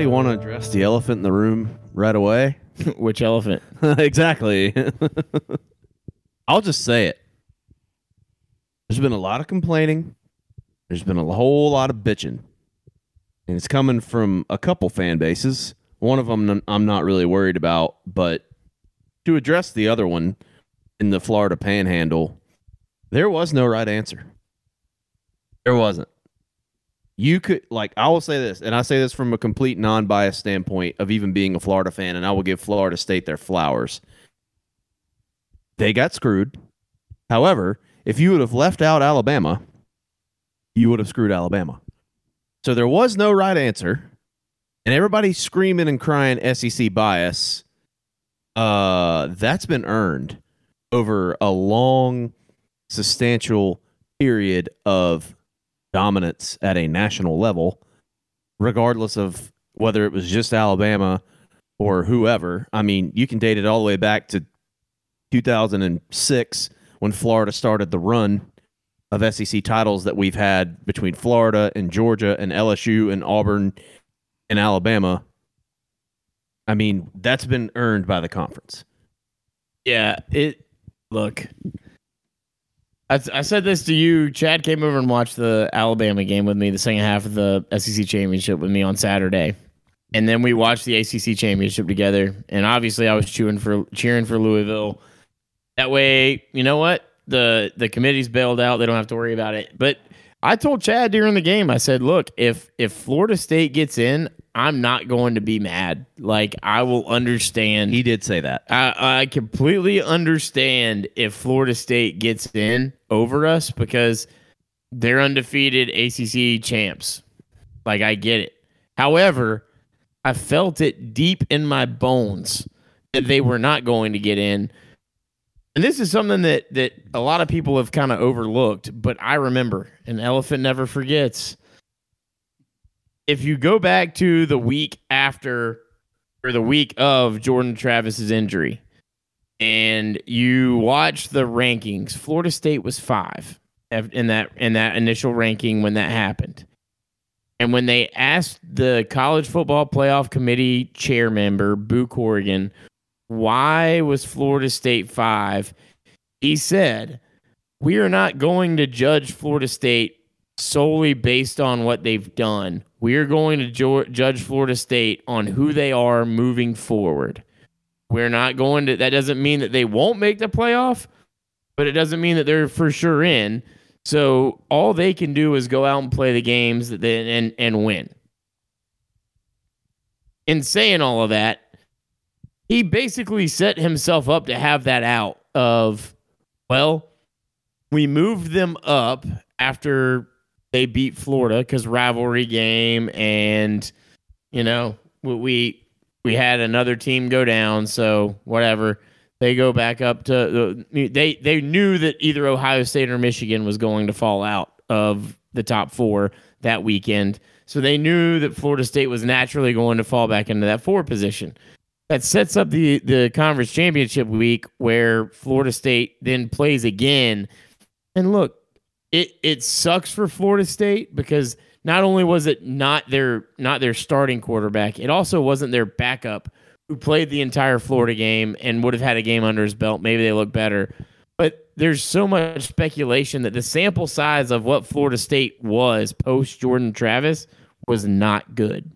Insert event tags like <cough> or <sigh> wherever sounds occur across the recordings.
anybody want to address the elephant in the room right away? <laughs> Which elephant? <laughs> exactly. <laughs> I'll just say it. There's been a lot of complaining. There's been a whole lot of bitching. And it's coming from a couple fan bases. One of them I'm not really worried about, but to address the other one in the Florida panhandle, there was no right answer. There wasn't. You could like I will say this, and I say this from a complete non-biased standpoint of even being a Florida fan, and I will give Florida State their flowers. They got screwed. However, if you would have left out Alabama, you would have screwed Alabama. So there was no right answer, and everybody screaming and crying SEC bias. Uh, that's been earned over a long, substantial period of dominance at a national level, regardless of whether it was just Alabama or whoever. I mean, you can date it all the way back to 2006 when Florida started the run of SEC titles that we've had between Florida and Georgia and LSU and Auburn and Alabama. I mean, that's been earned by the conference. Yeah, it look I, I said this to you. Chad came over and watched the Alabama game with me, the second half of the SEC championship with me on Saturday, and then we watched the ACC championship together. And obviously, I was cheering for cheering for Louisville. That way, you know what the the committee's bailed out; they don't have to worry about it. But I told Chad during the game, I said, "Look, if if Florida State gets in, I'm not going to be mad. Like I will understand. He did say that. I, I completely understand if Florida State gets in over us because they're undefeated ACC champs. Like I get it. However, I felt it deep in my bones that they were not going to get in. And this is something that that a lot of people have kind of overlooked, but I remember. An elephant never forgets if you go back to the week after or the week of Jordan Travis's injury and you watch the rankings, Florida State was 5 in that in that initial ranking when that happened. And when they asked the college football playoff committee chair member, Boo Corrigan, why was Florida State 5? He said, "We are not going to judge Florida State solely based on what they've done. We are going to jo- judge Florida State on who they are moving forward. We're not going to, that doesn't mean that they won't make the playoff, but it doesn't mean that they're for sure in. So all they can do is go out and play the games and, and win. In saying all of that, he basically set himself up to have that out of, well, we moved them up after they beat Florida because rivalry game, and you know we we had another team go down, so whatever. They go back up to uh, they they knew that either Ohio State or Michigan was going to fall out of the top four that weekend, so they knew that Florida State was naturally going to fall back into that four position. That sets up the the conference championship week where Florida State then plays again. And look, it it sucks for Florida State because not only was it not their not their starting quarterback, it also wasn't their backup who played the entire Florida game and would have had a game under his belt. Maybe they look better. But there's so much speculation that the sample size of what Florida State was post Jordan Travis was not good.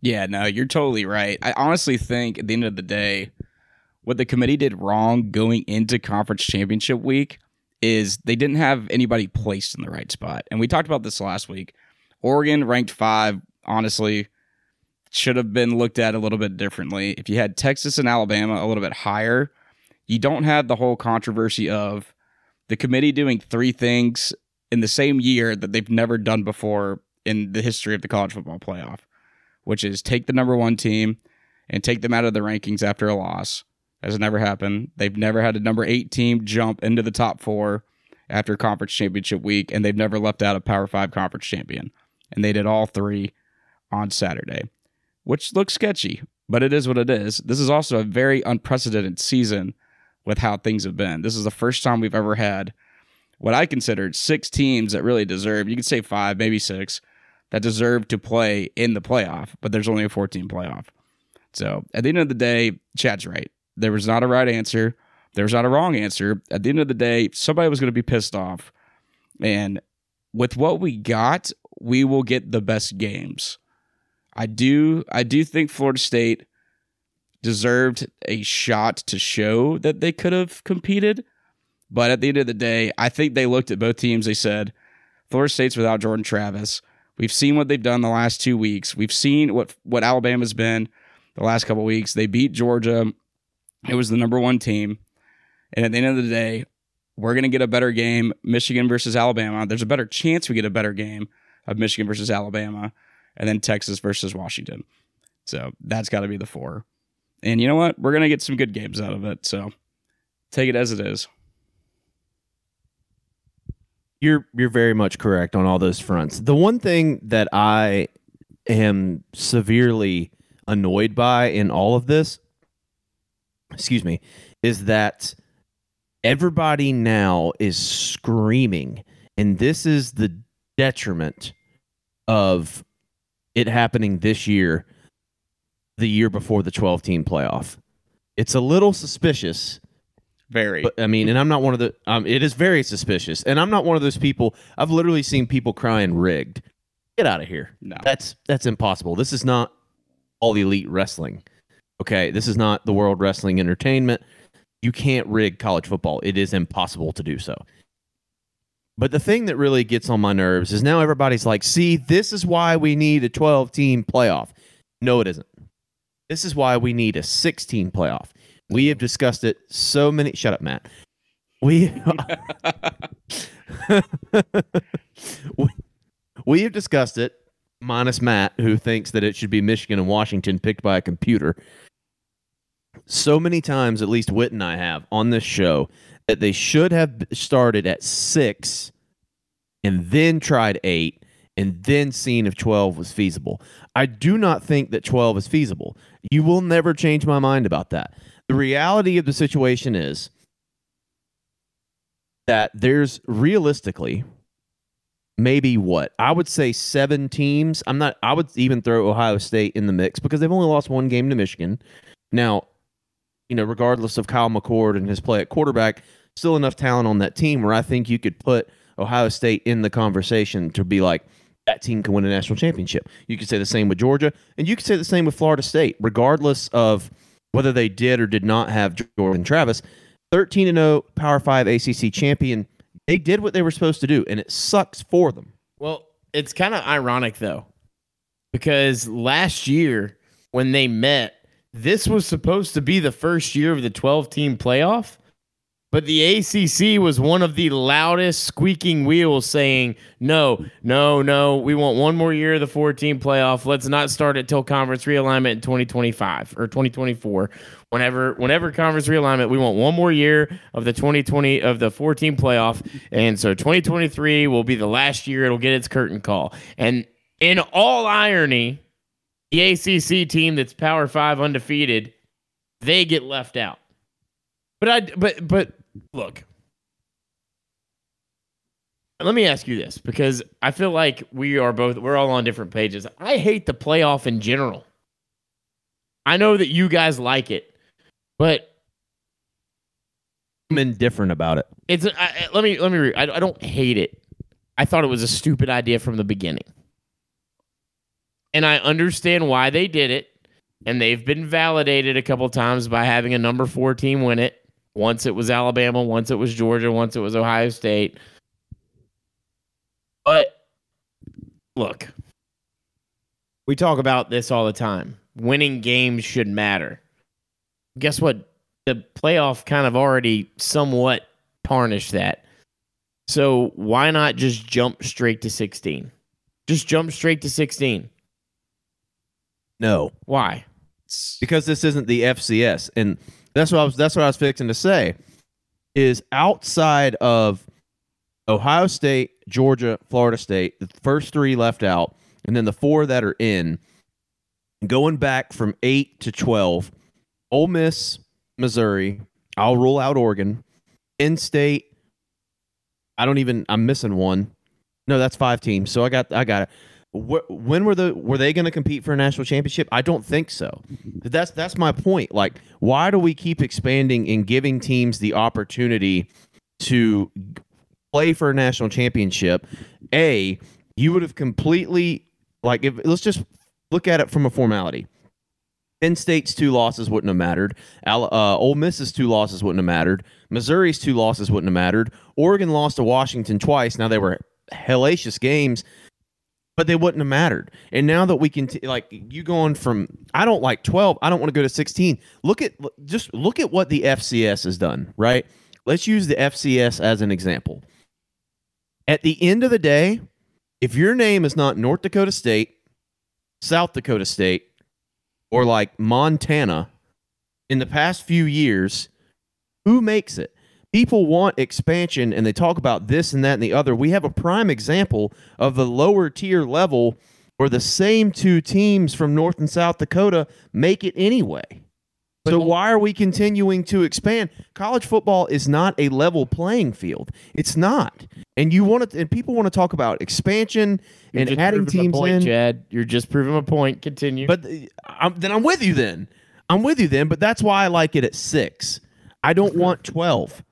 Yeah, no, you're totally right. I honestly think at the end of the day, what the committee did wrong going into conference championship week is they didn't have anybody placed in the right spot. And we talked about this last week. Oregon ranked five, honestly, should have been looked at a little bit differently. If you had Texas and Alabama a little bit higher, you don't have the whole controversy of the committee doing three things in the same year that they've never done before in the history of the college football playoff, which is take the number one team and take them out of the rankings after a loss has never happened. They've never had a number eight team jump into the top four after conference championship week, and they've never left out a Power Five conference champion. And they did all three on Saturday, which looks sketchy, but it is what it is. This is also a very unprecedented season with how things have been. This is the first time we've ever had what I considered six teams that really deserve, you could say five, maybe six, that deserve to play in the playoff, but there's only a 14 playoff. So at the end of the day, Chad's right. There was not a right answer. There was not a wrong answer. At the end of the day, somebody was going to be pissed off. And with what we got, we will get the best games. I do I do think Florida State deserved a shot to show that they could have competed. But at the end of the day, I think they looked at both teams. They said, Florida State's without Jordan Travis. We've seen what they've done the last two weeks. We've seen what what Alabama's been the last couple weeks. They beat Georgia. It was the number one team. And at the end of the day, we're going to get a better game, Michigan versus Alabama. There's a better chance we get a better game of Michigan versus Alabama, and then Texas versus Washington. So that's got to be the four. And you know what? We're going to get some good games out of it. So take it as it is. You're you're very much correct on all those fronts. The one thing that I am severely annoyed by in all of this, excuse me, is that everybody now is screaming, and this is the detriment of it happening this year, the year before the 12 team playoff. It's a little suspicious Very. but I mean, and I'm not one of the. Um, it is very suspicious, and I'm not one of those people. I've literally seen people crying rigged. Get out of here. no. That's that's impossible. This is not all elite wrestling. Okay, this is not the World Wrestling Entertainment. You can't rig college football. It is impossible to do so. But the thing that really gets on my nerves is now everybody's like, "See, this is why we need a 12 team playoff." No, it isn't. This is why we need a 16 playoff. We have discussed it so many. Shut up, Matt. We <laughs> we, we have discussed it, minus Matt, who thinks that it should be Michigan and Washington picked by a computer. So many times, at least Whit and I have on this show, that they should have started at six and then tried eight and then seen if 12 was feasible. I do not think that 12 is feasible. You will never change my mind about that. The reality of the situation is that there's realistically maybe what I would say seven teams. I'm not. I would even throw Ohio State in the mix because they've only lost one game to Michigan. Now, you know, regardless of Kyle McCord and his play at quarterback, still enough talent on that team where I think you could put Ohio State in the conversation to be like that team can win a national championship. You could say the same with Georgia, and you could say the same with Florida State, regardless of whether they did or did not have Jordan Travis. 13 and 0 Power 5 ACC champion. They did what they were supposed to do, and it sucks for them. Well, it's kind of ironic though, because last year when they met, this was supposed to be the first year of the 12 team playoff, but the ACC was one of the loudest squeaking wheels saying, no, no, no, we want one more year of the 14 playoff. Let's not start it till conference realignment in 2025 or 2024. Whenever, whenever conference realignment, we want one more year of the 2020 of the 14 playoff, and so 2023 will be the last year it'll get its curtain call. And in all irony, the ACC team that's Power Five undefeated, they get left out. But I, but but look, let me ask you this because I feel like we are both we're all on different pages. I hate the playoff in general. I know that you guys like it, but I'm indifferent about it. it's I, let me let me I, I don't hate it. I thought it was a stupid idea from the beginning. And I understand why they did it. And they've been validated a couple times by having a number four team win it. Once it was Alabama, once it was Georgia, once it was Ohio State. But look, we talk about this all the time. Winning games should matter. Guess what? The playoff kind of already somewhat tarnished that. So why not just jump straight to 16? Just jump straight to 16. No, Why? because this isn't the FCS, and that's what I was. That's what I was fixing to say. Is outside of Ohio State, Georgia, Florida State, the first three left out, and then the four that are in. Going back from eight to twelve, Ole Miss, Missouri. I'll rule out Oregon, In state. I don't even. I'm missing one. No, that's five teams. So I got. I got it. Wh- When were the were they going to compete for a national championship? I don't think so. That's that's my point. Like, why do we keep expanding and giving teams the opportunity to play for a national championship? A, you would have completely like if let's just look at it from a formality. Penn State's two losses wouldn't have mattered. Uh, Ole Miss's two losses wouldn't have mattered. Missouri's two losses wouldn't have mattered. Oregon lost to Washington twice. Now they were hellacious games, but they wouldn't have mattered. And now that we can, t- like, you going from I don't like twelve. I don't want to go to sixteen. Look at just look at what the FCS has done. Right. Let's use the FCS as an example. At the end of the day, if your name is not North Dakota State, South Dakota State, or like Montana in the past few years, who makes it? People want expansion and they talk about this and that and the other. We have a prime example of the lower tier level where the same two teams from North and South Dakota make it anyway. So why are we continuing to expand? College football is not a level playing field. It's not. And you want to and people want to talk about expansion You're and just adding teams my point, in. Chad. You're just proving a point. Continue. But uh, I'm, then I'm with you. Then I'm with you. Then, but that's why I like it at six. I don't want twelve.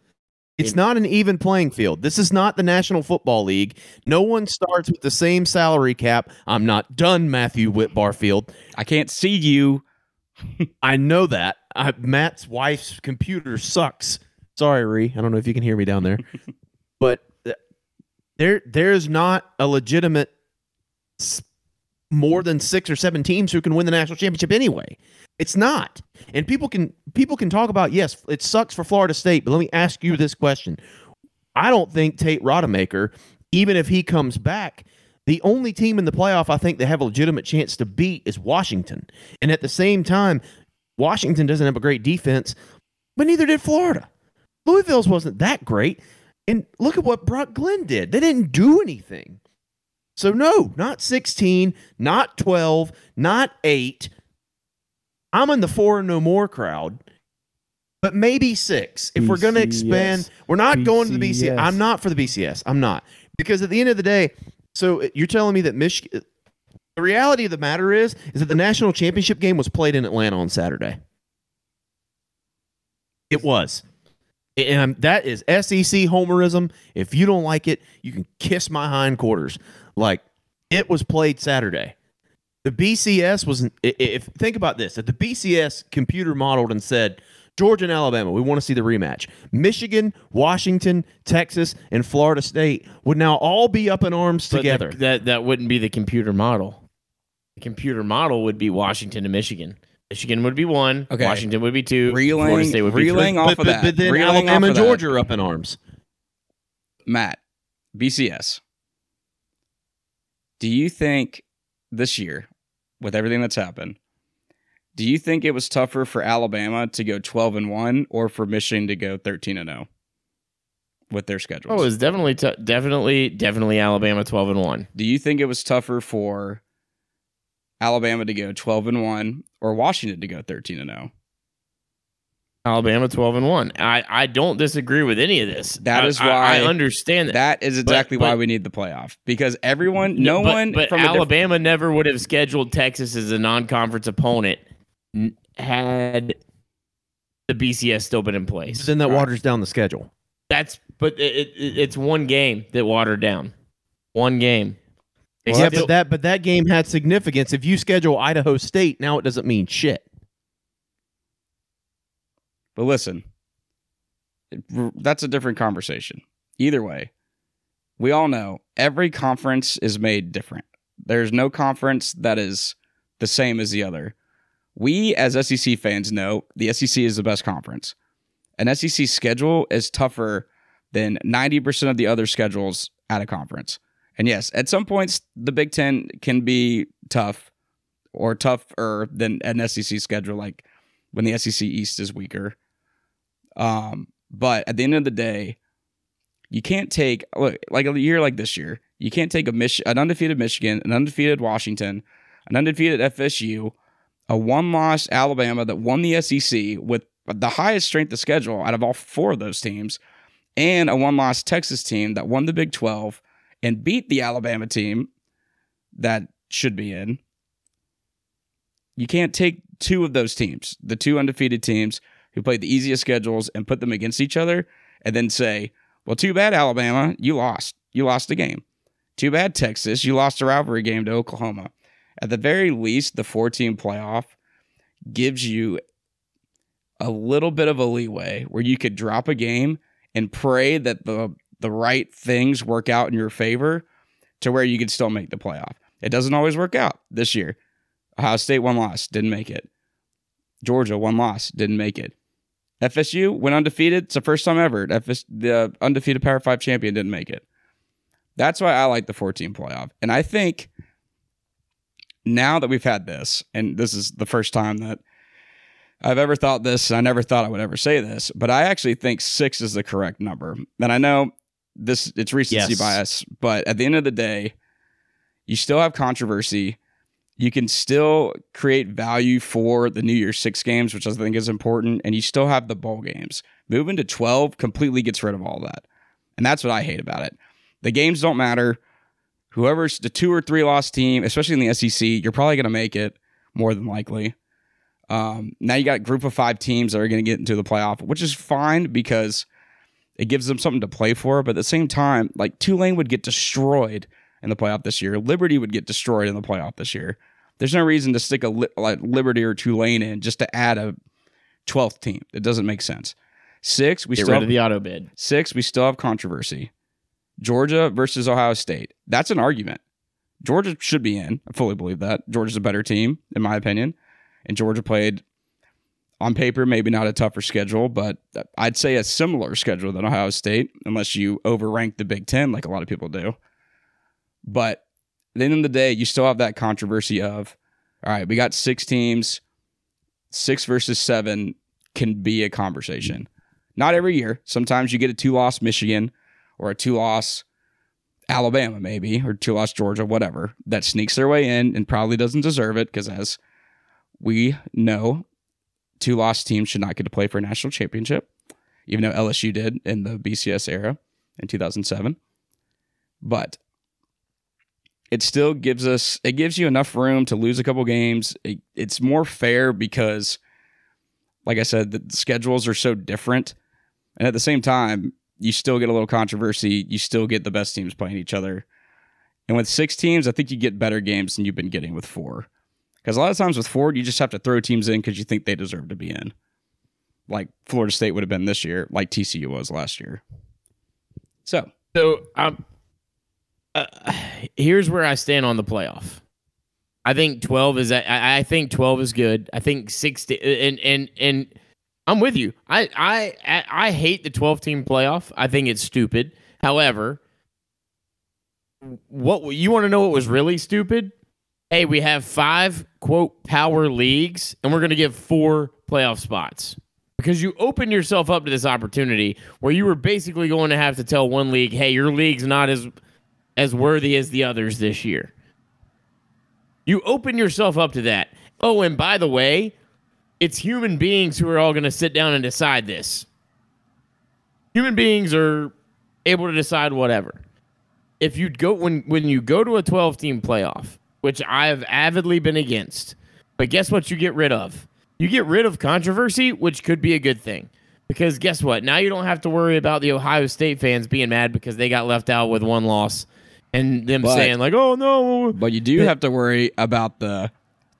It's not an even playing field. This is not the National Football League. No one starts with the same salary cap. I'm not done, Matthew Whit Barfield. I can't see you. <laughs> I know that. I, Matt's wife's computer sucks. Sorry, Ree. I don't know if you can hear me down there, <laughs> but uh, there there's not a legitimate more than six or seven teams who can win the national championship anyway. It's not. And people can people can talk about yes, it sucks for Florida State, but let me ask you this question. I don't think Tate Rodemaker, even if he comes back, the only team in the playoff I think they have a legitimate chance to beat is Washington. And at the same time, Washington doesn't have a great defense, but neither did Florida. Louisville's wasn't that great. And look at what Brock Glenn did. They didn't do anything. So no, not 16, not 12, not 8. I'm in the 4 and no more crowd. But maybe 6. If we're going to expand, we're not going to the BCS. BCS. I'm not for the BCS. I'm not. Because at the end of the day, so uh, you're telling me that Michigan uh, the reality of the matter is is that the national championship game was played in Atlanta on Saturday. It was. And that is SEC homerism. If you don't like it, you can kiss my hindquarters. Like it was played Saturday. The BCS was. If think about this, if the BCS computer modeled and said Georgia and Alabama, we want to see the rematch. Michigan, Washington, Texas, and Florida State would now all be up in arms But the- together. that that wouldn't be the computer model. The computer model would be Washington and Michigan. Michigan would be one. Okay. Washington would be two. Florida Reeling, State would be reeling three. off but, of but- that. but then reeling Alabama off and of that. Georgia are up in arms. Matt, BCS. Do you think this year, with everything that's happened, do you think it was tougher for Alabama to go 12 and 1 or for Michigan to go 13 and 0 with their schedules? Oh, it's definitely t- definitely definitely Alabama twelve and one. do you think it was tougher for Alabama to go 12 and 1 or Washington to go 13 and oh? 0? Alabama twelve and one. I I don't disagree with any of this. That I- is why- I, understand that. That is exactly why but- we need the playoff because everyone, no but, one but from a diff- Alabama never would have scheduled Texas as a non-conference opponent had the BCS still been in place. Then that Right. waters down the schedule. That's but it, it, it's one game that watered down. One game. They yeah, but that but that game had significance. If you schedule Idaho State, now it doesn't mean shit. But listen, that's a different conversation. Either way, we all know every conference is made different. There's no conference that is the same as the other. We, as SEC fans, know the SEC is the best conference. An SEC schedule is tougher than 90% of the other schedules at a conference. And yes, at some points, the Big Ten can be tough or tougher than an SEC schedule, like when the SEC East is weaker. Um, but at the end of the day, you can't take look like a year like this year. You can't take a Mich- an undefeated Michigan, an undefeated Washington, an undefeated FSU, a one-loss Alabama that won the SEC with the highest strength of schedule out of all four of those teams, and a one loss Texas team that won the Big 12 and beat the Alabama team that should be in. You can't take two of those teams, the two undefeated teams who played the easiest schedules, and put them against each other and then say, well, too bad, Alabama, you lost. You lost the game. Too bad, Texas, you lost a rivalry game to Oklahoma. At the very least, the four team playoff gives you a little bit of a leeway where you could drop a game and pray that the the right things work out in your favor to where you could still make the playoff. It doesn't always work out this year. Ohio State one loss, didn't make it. Georgia one loss, didn't make it. FSU went undefeated. It's the first time ever. FS, the undefeated Power Five champion didn't make it. That's why I like the 14 playoff. And I think now that we've had this, and this is the first time that I've ever thought this, I never thought I would ever say this, but I actually think six is the correct number. And I know this it's recency Yes. bias, but at the end of the day, you still have controversy. You can still create value for the New Year's Six games, which I think is important, and you still have the bowl games. Moving to 12 completely gets rid of all that. And that's what I hate about it. The games don't matter. Whoever's the two or three loss team, especially in the SEC, you're probably going to make it more than likely. Um, now you got a group of five teams that are going to get into the playoff, which is fine because it gives them something to play for. But at the same time, like Tulane would get destroyed in the playoff this year. Liberty would get destroyed in the playoff this year. There's no reason to stick a li- like Liberty or Tulane in just to add a 12th team. It doesn't make sense. Six, we Get still rid have, of the auto bid. six, we still have controversy. Georgia versus Ohio State. That's an argument. Georgia should be in. I fully believe that. Georgia's a better team, in my opinion. And Georgia played on paper, maybe not a tougher schedule, but I'd say a similar schedule than Ohio State, unless you overrank the Big Ten like a lot of people do. But at the end of the day, you still have that controversy of, all right, we got six teams, six versus seven can be a conversation. Not every year. Sometimes you get a two loss Michigan or a two loss Alabama, maybe, or two loss Georgia, whatever, that sneaks their way in and probably doesn't deserve it because, as we know, two loss teams should not get to play for a national championship, even though LSU did in the BCS era in 2007. But it still gives us, it gives you enough room to lose a couple games. It, it's more fair because, like I said, the schedules are so different. And at the same time, you still get a little controversy. You still get the best teams playing each other. And with six teams, I think you get better games than you've been getting with four. Because a lot of times with Ford, you just have to throw teams in because you think they deserve to be in. Like Florida State would have been this year, like TCU was last year. So, So um, uh, here's where I stand on the playoff. I think twelve is. I, I think twelve is good. I think sixty and and and I'm with you. I I I hate the twelve team playoff. I think it's stupid. However, what you want to know? What was really stupid? Hey, we have five quote power leagues, and we're going to give four playoff spots because you open yourself up to this opportunity where you were basically going to have to tell one league, "Hey, your league's not as as worthy as the others this year." You open yourself up to that. Oh, and by the way, it's human beings who are all going to sit down and decide this. Human beings are able to decide whatever. If you go when when you go to a 12 team playoff, which I have avidly been against, but guess what you get rid of? You get rid of controversy, which could be a good thing. Because guess what? Now you don't have to worry about the Ohio State fans being mad because they got left out with one loss and them But- saying like, "Oh no." but you do have to worry about the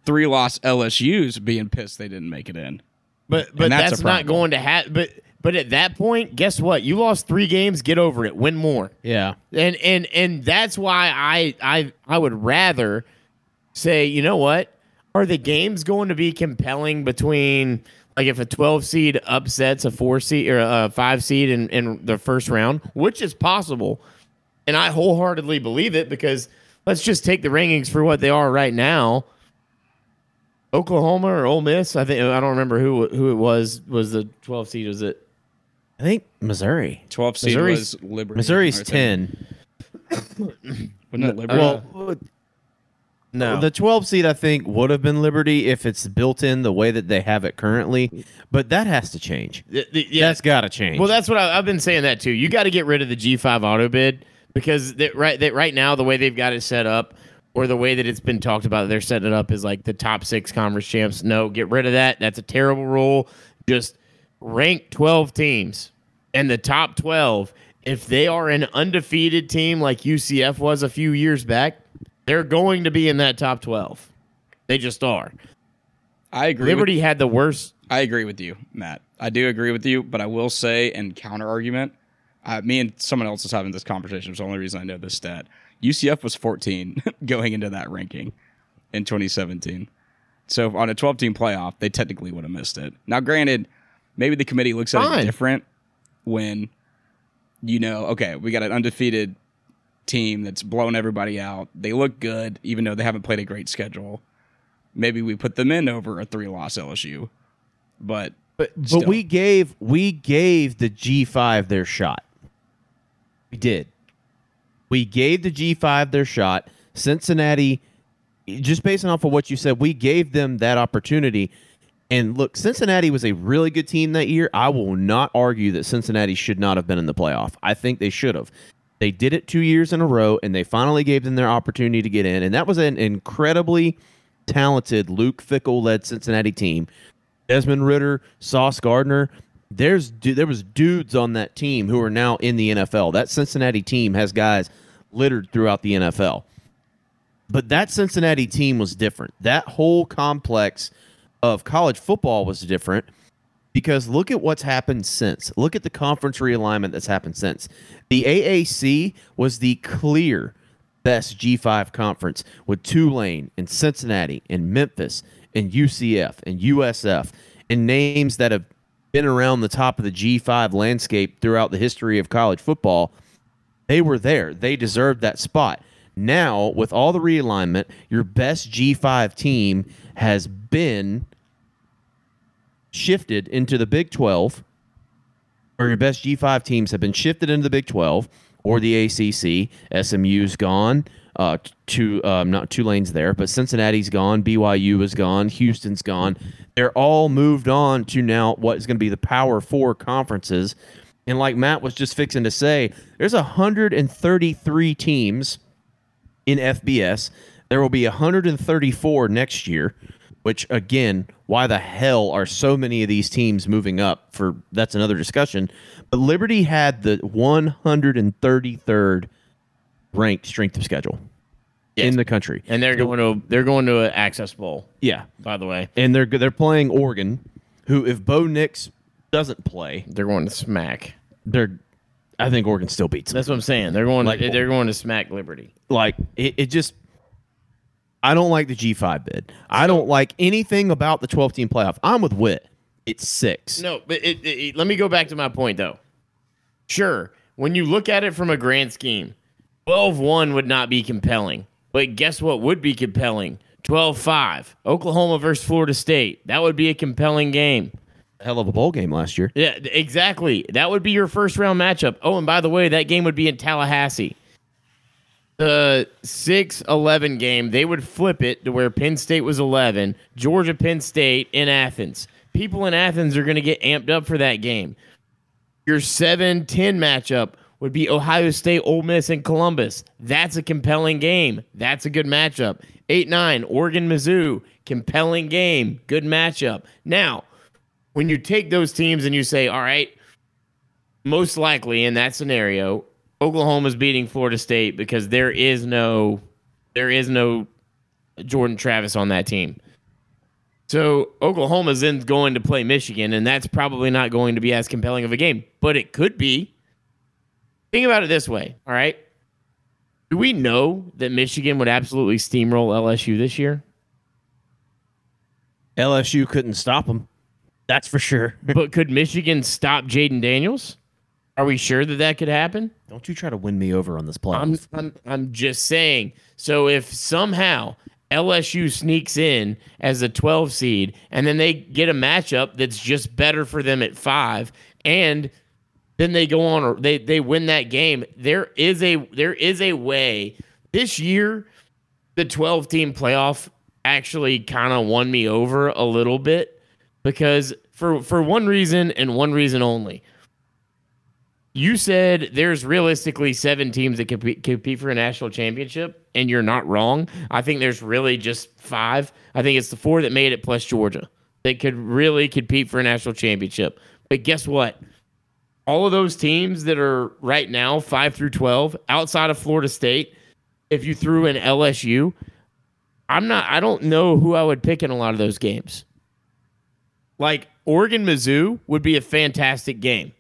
three loss LSU's being pissed they didn't make it in. But but that's that's, not going to happen. But but at that point, guess what? You lost 3 games, get over it. Win more. Yeah. And and and that's why I I I would rather say, you know what? Are the games going to be compelling between like if a 12 seed upsets a 4 seed or a 5 seed in in the first round, which is possible. And I wholeheartedly believe it because let's just take the rankings for what they are right now. Oklahoma or Ole Miss, I think I don't remember who who it was was the 12 seed was it I think Missouri. 12 seed Missouri's- was Liberty. Missouri's 10. <coughs> Wasn't it Liberty? Well, No. The 12 seed, I think, would have been Liberty if it's built in the way that they have it currently, but that has to change. The- the- yeah. That's got to change. Well, that's what I, I've been saying that too. You got to get rid of the G5 auto bid because that right that right now the way they've got it set up or the way that it's been talked about, they're setting it up as like the top six conference champs. No, get rid of that. That's a terrible rule. Just rank 12 teams and the top 12. If they are an undefeated team like UCF was a few years back, they're going to be in that top 12. They just are. I agree. with- Liberty had the worst. I agree with you, Matt. I do agree with you, but I will say, and counter argument, uh, me and someone else was having this conversation. It's the only reason I know this stat. UCF was 14 <laughs> going into that ranking in 2017. So on a 12 team playoff, they technically would have missed it. Now, granted, maybe the committee looks at Fine. it different when you know, okay, we got an undefeated team that's blown everybody out. They look good, even though they haven't played a great schedule. Maybe we put them in over a three loss LSU. But but, still. but we gave we gave the G5 their shot. We did. We gave the G5 their shot. Cincinnati, just based off of what you said, we gave them that opportunity. And look, Cincinnati was a really good team that year. I will not argue that Cincinnati should not have been in the playoff. I think they should have. They did it two years in a row, and they finally gave them their opportunity to get in. And that was an incredibly talented Luke Fickell led Cincinnati team. Desmond Ridder, Sauce Gardner. There's there was dudes on that team who are now in the NFL. That Cincinnati team has guys littered throughout the NFL. But that Cincinnati team was different. That whole complex of college football was different because look at what's happened since. Look at the conference realignment that's happened since. The AAC was the clear best G5 conference with Tulane and Cincinnati and Memphis and UCF and USF and names that have been around the top of the G5 landscape throughout the history of college football. They were there. They deserved that spot. Now, with all the realignment, your best G5 team has been shifted into the Big 12, or your best G5 teams have been shifted into the Big 12 or the ACC. SMU's gone. Uh, two, um, not two lanes there, but Cincinnati's gone. BYU is gone. Houston's gone. They're all moved on to now what is going to be the Power Four conferences. And like Matt was just fixing to say, there's 133 teams in FBS. There will be 134 next year, which again, why the hell are so many of these teams moving up for that's another discussion. But Liberty had the 133rd ranked strength of schedule Yes. in the country. And they're going to they're going to an Access Bowl, Yeah. by the way. And they're they're playing Oregon, who if Bo Nix doesn't play, They're going to smack. they're I think Oregon still beats them. That's what I'm saying. They're going Like- to, they're going to smack Liberty. like it, it just I don't like the G5 bid. I don't like anything about the 12 team playoff. I'm with Whit. It's six. No, but it, it, it- let me go back to my point though. Sure, when you look at it from a grand scheme, 12-1 would not be compelling. But guess what would be compelling? 12-5. Oklahoma versus Florida State. That would be a compelling game. Hell of a bowl game last year. Yeah, exactly. That would be your first round matchup. Oh, and by the way, that game would be in Tallahassee. The 6 11 game, they would flip it to where Penn State was 11, Georgia Penn State in Athens. People in Athens are going to get amped up for that game. Your 7 10 matchup would be Ohio State, Ole Miss, and Columbus. That's a compelling game. That's a good matchup. 8 9, Oregon, Mizzou. Compelling game. Good matchup. Now, when you take those teams and you say, all right, most likely in that scenario, Oklahoma's beating Florida State because there is no there is no Jordan Travis on that team. So Oklahoma's then going to play Michigan, and that's probably not going to be as compelling of a game, but it could be. Think about it this way, all right? Do we know that Michigan would absolutely steamroll LSU this year? LSU couldn't stop them. That's for sure. but could Michigan stop Jayden Daniels? Are we sure that that could happen? Don't you try to win me over on this play. I'm, I'm, I'm just saying. So if somehow LSU sneaks in as a 12 seed and then they get a matchup that's just better for them at five, and then they go on or they, they win that game, there is a there is a way this year. the 12 team playoff actually kind of won me over a little bit because for for one reason and one reason only. You said there's realistically seven teams that compete, compete for a national championship, and you're not wrong. I think there's really just five. I think it's the four that made it plus Georgia that could really compete for a national championship. But guess what? All of those teams that are right now five through twelve outside of Florida State, if you threw in LSU, I'm not. I don't know who I would pick in a lot of those games. Like Oregon Mizzou would be a fantastic game.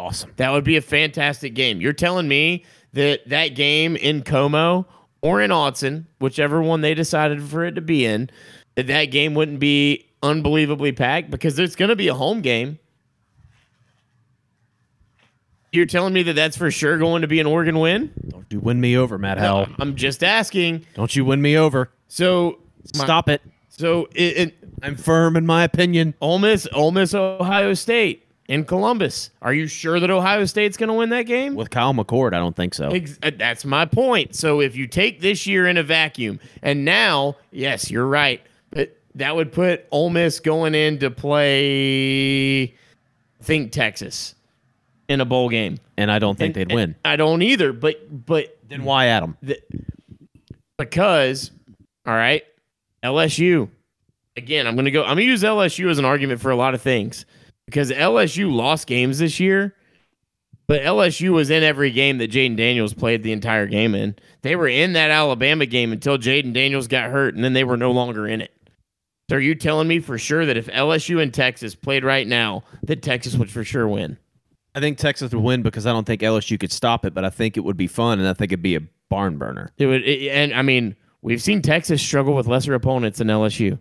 Awesome. That would be a fantastic game. You're telling me that that game in CoMo or in Autzen, whichever one they decided for it to be in, that that game wouldn't be unbelievably packed because it's going to be a home game. You're telling me that that's for sure going to be an Oregon win? Don't you win me over, Matt Howell. I'm just asking. Don't you win me over. So my- Stop it. So it, it, I'm firm in my opinion. Ole Miss, Ole Miss, Ohio State in Columbus. Are you sure that Ohio State's going to win that game? With Kyle McCord, I don't think so. Ex- uh, that's my point. So if you take this year in a vacuum, and now, yes, you're right, but that would put Ole Miss going in to play, think Texas, in a bowl game. And I don't think And- they'd win. I don't either, but but Then why Adam? the, because all right, LSU. Again, I'm gonna go. I'm gonna use LSU as an argument for a lot of things because LSU lost games this year, but LSU was in every game that Jayden Daniels played the entire game in. They were in that Alabama game until Jayden Daniels got hurt, and then they were no longer in it. So are you telling me for sure that if LSU and Texas played right now, that Texas would for sure win? I think Texas would win because I don't think LSU could stop it, but I think it would be fun and I think it'd be a barn burner. It would, it- and I mean, we've seen Texas struggle with lesser opponents than LSU.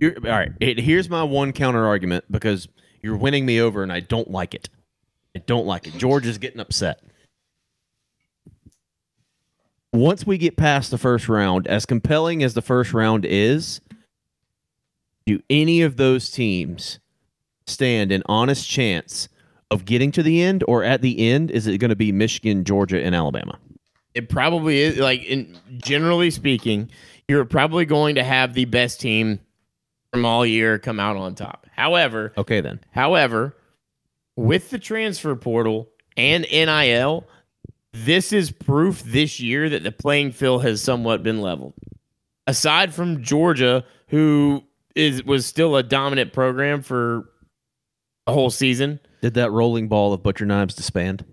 You're, all right, it, here's my one counter argument because you're winning me over and I don't like it. I don't like it. George is getting upset. Once we get past the first round, as compelling as the first round is, do any of those teams stand an honest chance of getting to the end, or at the end, is it going to be Michigan, Georgia, and Alabama? It probably is like in generally speaking, you're probably going to have the best team from all year come out on top. However, Okay, then. however, with the transfer portal and NIL, this is proof this year that the playing field has somewhat been leveled. Aside from Georgia, who is was still a dominant program for a whole season, Did that rolling ball of butcher knives disband?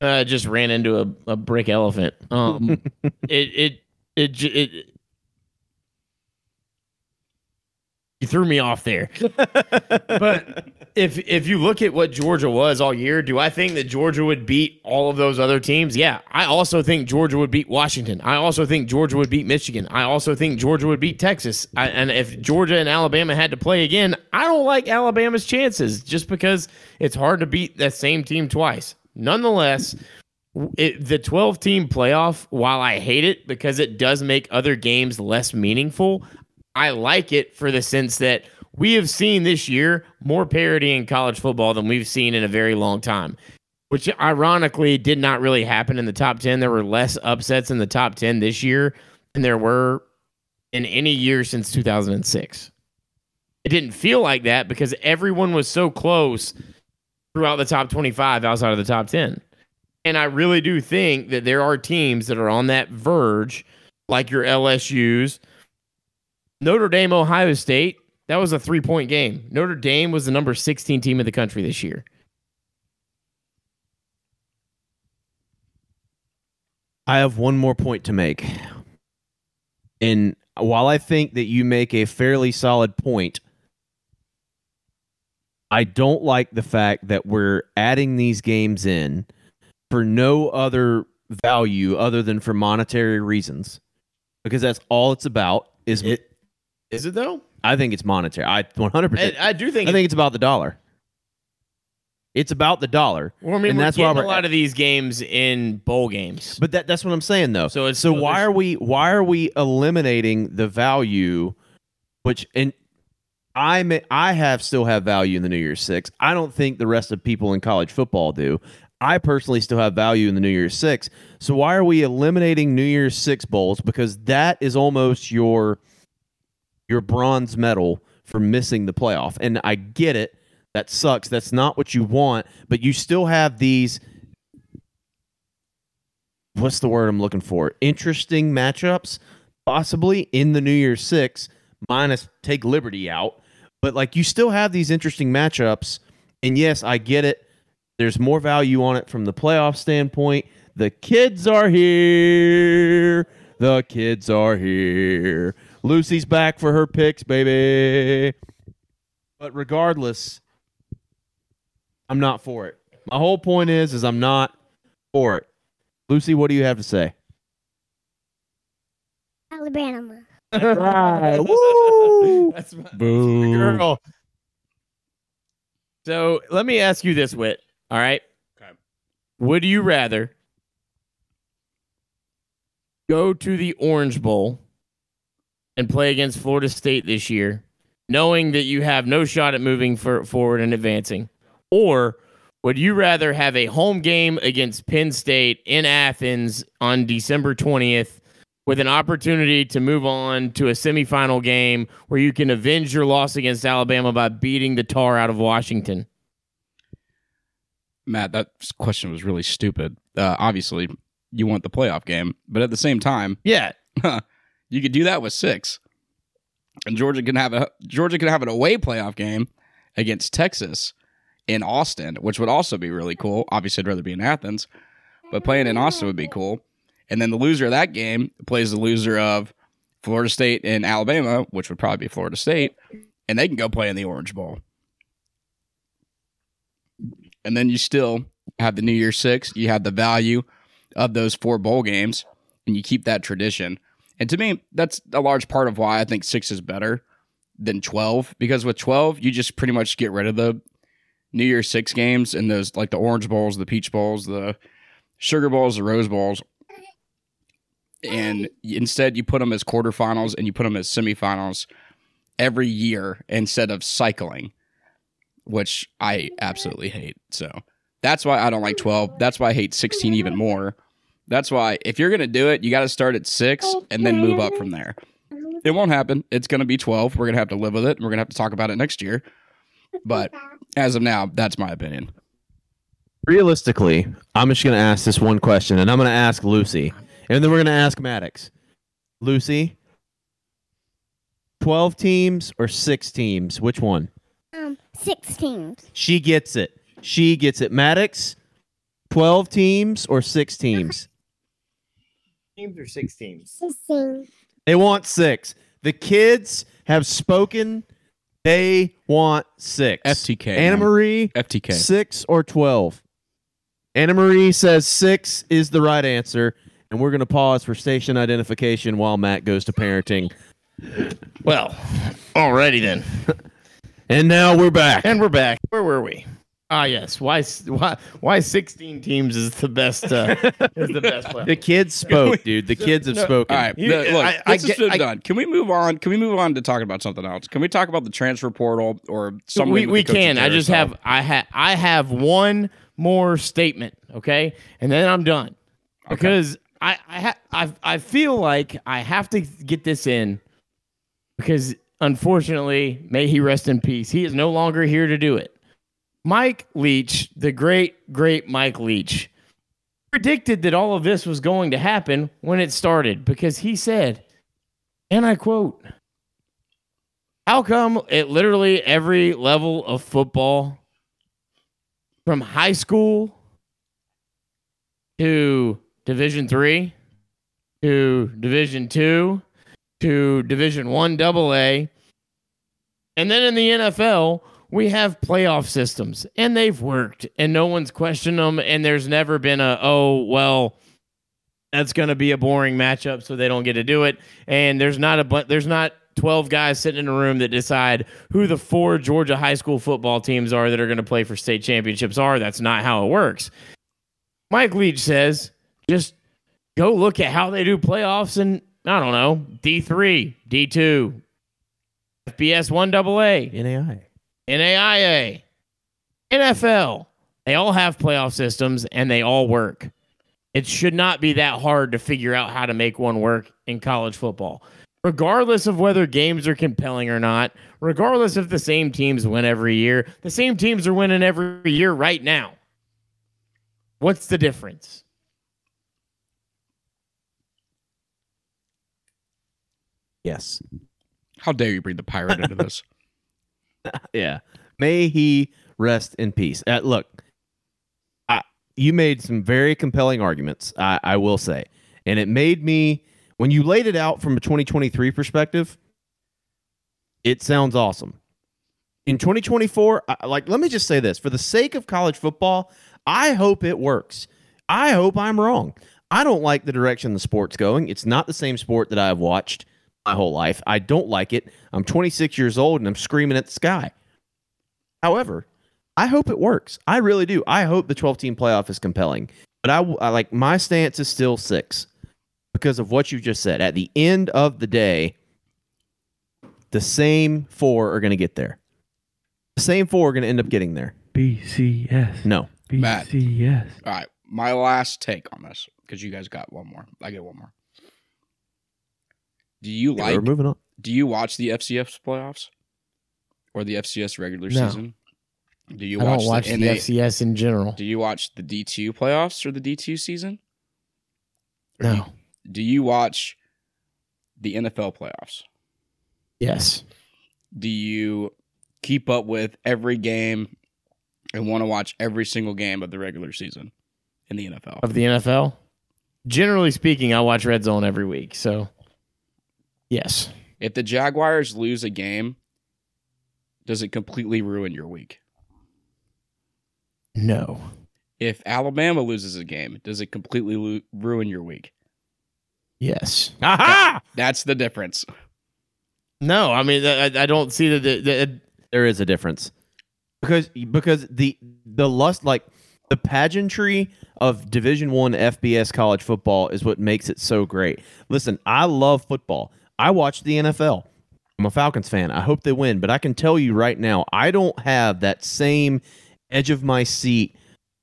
uh, just ran into a, a brick elephant. Um, <laughs> it it it it. You threw me off there, but if if you look at what Georgia was all year, do I think that Georgia would beat all of those other teams? Yeah, I also think Georgia would beat Washington. I also think Georgia would beat Michigan. I also think Georgia would beat Texas. I, and if Georgia and Alabama had to play again, I don't like Alabama's chances just because it's hard to beat that same team twice. Nonetheless, it, the 12 team playoff, while I hate it because it does make other games less meaningful, I like it for the sense that we have seen this year more parity in college football than we've seen in a very long time, which ironically did not really happen in the top 10. There were less upsets in the top 10 this year than there were in any year since 2006. It didn't feel like that because everyone was so close throughout the top 25 outside of the top 10. And I really do think that there are teams that are on that verge, like your LSU's, Notre Dame, Ohio State. That was a three point game. Notre Dame was the number 16 team in the country this year. I have one more point to make. And while I think that you make a fairly solid point, I don't like the fact that we're adding these games in for no other value other than for monetary reasons. Because that's all it's about is It- Is it though? I think it's monetary. I 100% I, I do think. I think it's about the dollar. It's about the dollar. well, I mean, and that's why a we're- lot of these games in bowl games. But that that's what I'm saying though. So it's so still- why are we why are we eliminating the value which and I may, I have still have value in the New Year's 6. I don't think the rest of people in college football do. I personally still have value in the New Year's Six. So why are we eliminating New Year's Six bowls? Because that is almost your your bronze medal for missing the playoff. And I get it. That sucks. That's not what you want, but you still have these what's the word I'm looking for? Interesting matchups, possibly in the New Year's Six, minus take Liberty out. But like you still have these interesting matchups. And yes, I get it. There's more value on it from the playoff standpoint. The kids are here. The kids are here. Lucy's back for her picks, baby. But regardless, I'm not for it. My whole point is is I'm not for it. Lucy, what do you have to say? Alabama. Right. <laughs> Woo! That's my, Boo. girl. So let me ask you this, Whit. All right. Okay. Would you rather go to the Orange Bowl and play against Florida State this year, knowing that you have no shot at moving for, forward and advancing, or would you rather have a home game against Penn State in Athens on December twentieth? With an opportunity to move on to a semifinal game where you can avenge your loss against Alabama by beating the tar out of Washington. Matt, that question was really stupid. Uh, obviously, you want the playoff game, but at the same time, Yeah, <laughs> you could do that with six, and Georgia can have a Georgia can have an away playoff game against Texas in Austin, which would also be really cool. Obviously, I'd rather be in Athens, but playing in Austin would be cool. And then the loser of that game plays the loser of Florida State and Alabama, which would probably be Florida State, and they can go play in the Orange Bowl. And then you still have the New Year Six. You have the value of those four bowl games, and you keep that tradition. And to me, that's a large part of why I think six is better than 12, because with 12, you just pretty much get rid of the New Year Six games and those like the Orange Bowls, the Peach Bowls, the Sugar Bowls, the Rose Bowls. And instead, you put them as quarterfinals and you put them as semifinals every year instead of cycling, which I absolutely hate. So that's why I don't like 12. That's why I hate 16 even more. That's why if you're going to do it, you got to start at six and then move up from there. It won't happen. It's going to be 12. We're going to have to live with it. We're going to have to talk about it next year. But as of now, that's my opinion. Realistically, I'm just going to ask this one question, and I'm going to ask Lucy, and then we're going to ask Maddox. Lucy, 12 teams or six teams? Which one? Um, six teams. She gets it. She gets it. Maddox, 12 teams or six teams? Teams or six teams? Sixteen. They want six. The kids have spoken. They want six. FTK. Anna. Mm-hmm. Marie, FTK. six or 12? Anna Marie says six is the right answer. And we're going to pause for station identification while Matt goes to parenting. Well, alrighty then. <laughs> And now we're back. And we're back. Where were we? Ah, yes. Why? Why? Why? Sixteen teams is the best. Uh, <laughs> is the best play. The kids spoke, dude. The kids have no, spoken. All right, You- the- look, I- I this is get- I- done. Can we move on? Can we move on to talking about something else? Can we talk about the transfer portal or something? we we can. I just have I have I have one more statement, okay, and then I'm done because I I ha- I I feel like I have to get this in because unfortunately, may he rest in peace. He is no longer here to do it. Mike Leach, the great great Mike Leach, predicted that all of this was going to happen when it started because he said, and I quote. How come at literally every level of football, from high school to Division three, to Division two, to Division one double A, and then in the NFL, we have playoff systems, and they've worked, and no one's questioned them, and there's never been a oh well, that's going to be a boring matchup, so they don't get to do it, and there's not a but there's not 12 guys sitting in a room that decide who the four Georgia high school football teams are that are going to play for state championships are. That's not how it works. Mike Leach says just go look at how they do playoffs and I don't know, D3, D2, FBS 1AA, NAI. NAIA, NFL, They all have playoff systems and they all work. It should not be that hard to figure out how to make one work in college football. Regardless of whether games are compelling or not, regardless if the same teams win every year, the same teams are winning every year right now. What's the difference? Yes. How dare you bring the pirate into this? <laughs> Yeah. May he rest in peace. Uh, look, I, you made some very compelling arguments, I, I will say. And it made me, when you laid it out from a 2023 perspective, it sounds awesome. In 2024, I, like, let me just say this for the sake of college football, I hope it works. I hope I'm wrong. I don't like the direction the sport's going. It's not the same sport that I've watched my whole life. I don't like it. I'm 26 years old and I'm screaming at the sky. However, I hope it works. I really do. I hope the 12 team playoff is compelling. But I, I like my stance is still six because of what you just said. At the end of the day, the same four are going to get there. The same four are going to end up getting there. BCS. No. Matt. BCS. All right, my last take on this because you guys got one more. I get one more. Do you Yeah, like? we're moving on. Do you watch the FCS playoffs or the FCS regular No. season? Do you I watch, watch the, the, NA FCS in general. Do you watch the D two playoffs or the D two season? Or do you- No. Do you watch the NFL playoffs? Yes. Do you keep up with every game and want to watch every single game of the regular season in the NFL? Of the NFL? Generally speaking, I watch Red Zone every week. So, yes. If the Jaguars lose a game, does it completely ruin your week? No. If Alabama loses a game, does it completely lu- ruin your week? Yes. Aha! That's the difference. No, I mean, I, I don't see that. The, the, There is a difference because because the the lust like the pageantry of Division One FBS college football is what makes it so great. Listen, I love football. I watch the NFL. I'm a Falcons fan. I hope they win, but I can tell you right now, I don't have that same edge of my seat,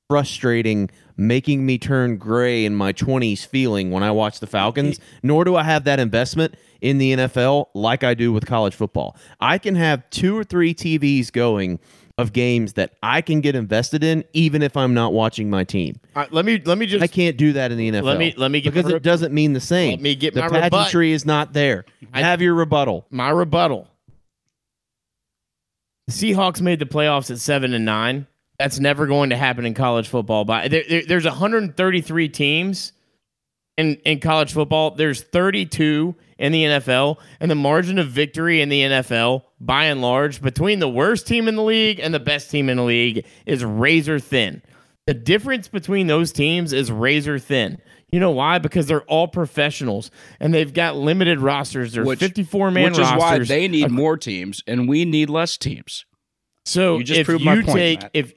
frustrating, making me turn gray in my 20s feeling when I watch the Falcons, nor do I have that investment in the NFL like I do with college football. I can have two or three TVs going of games that I can get invested in even if I'm not watching my team. Right, let me let me just I can't do that in the NFL. Let me- let me get because it doesn't mean the same. Let me get the my rebut. pageantry is not there. I- have your rebuttal. my rebuttal. The Seahawks made the playoffs at seven and nine. That's never going to happen in college football. But there, there, there's 133 teams in in college football. There's 32 in the NFL, and the margin of victory in the NFL, by and large, between the worst team in the league and the best team in the league, is razor thin. The difference between those teams is razor thin. You know why? Because they're all professionals and they've got limited rosters. They're Which- 54 man Which is why they need more teams and we need less teams. So You just if proved you my point, take Matt. if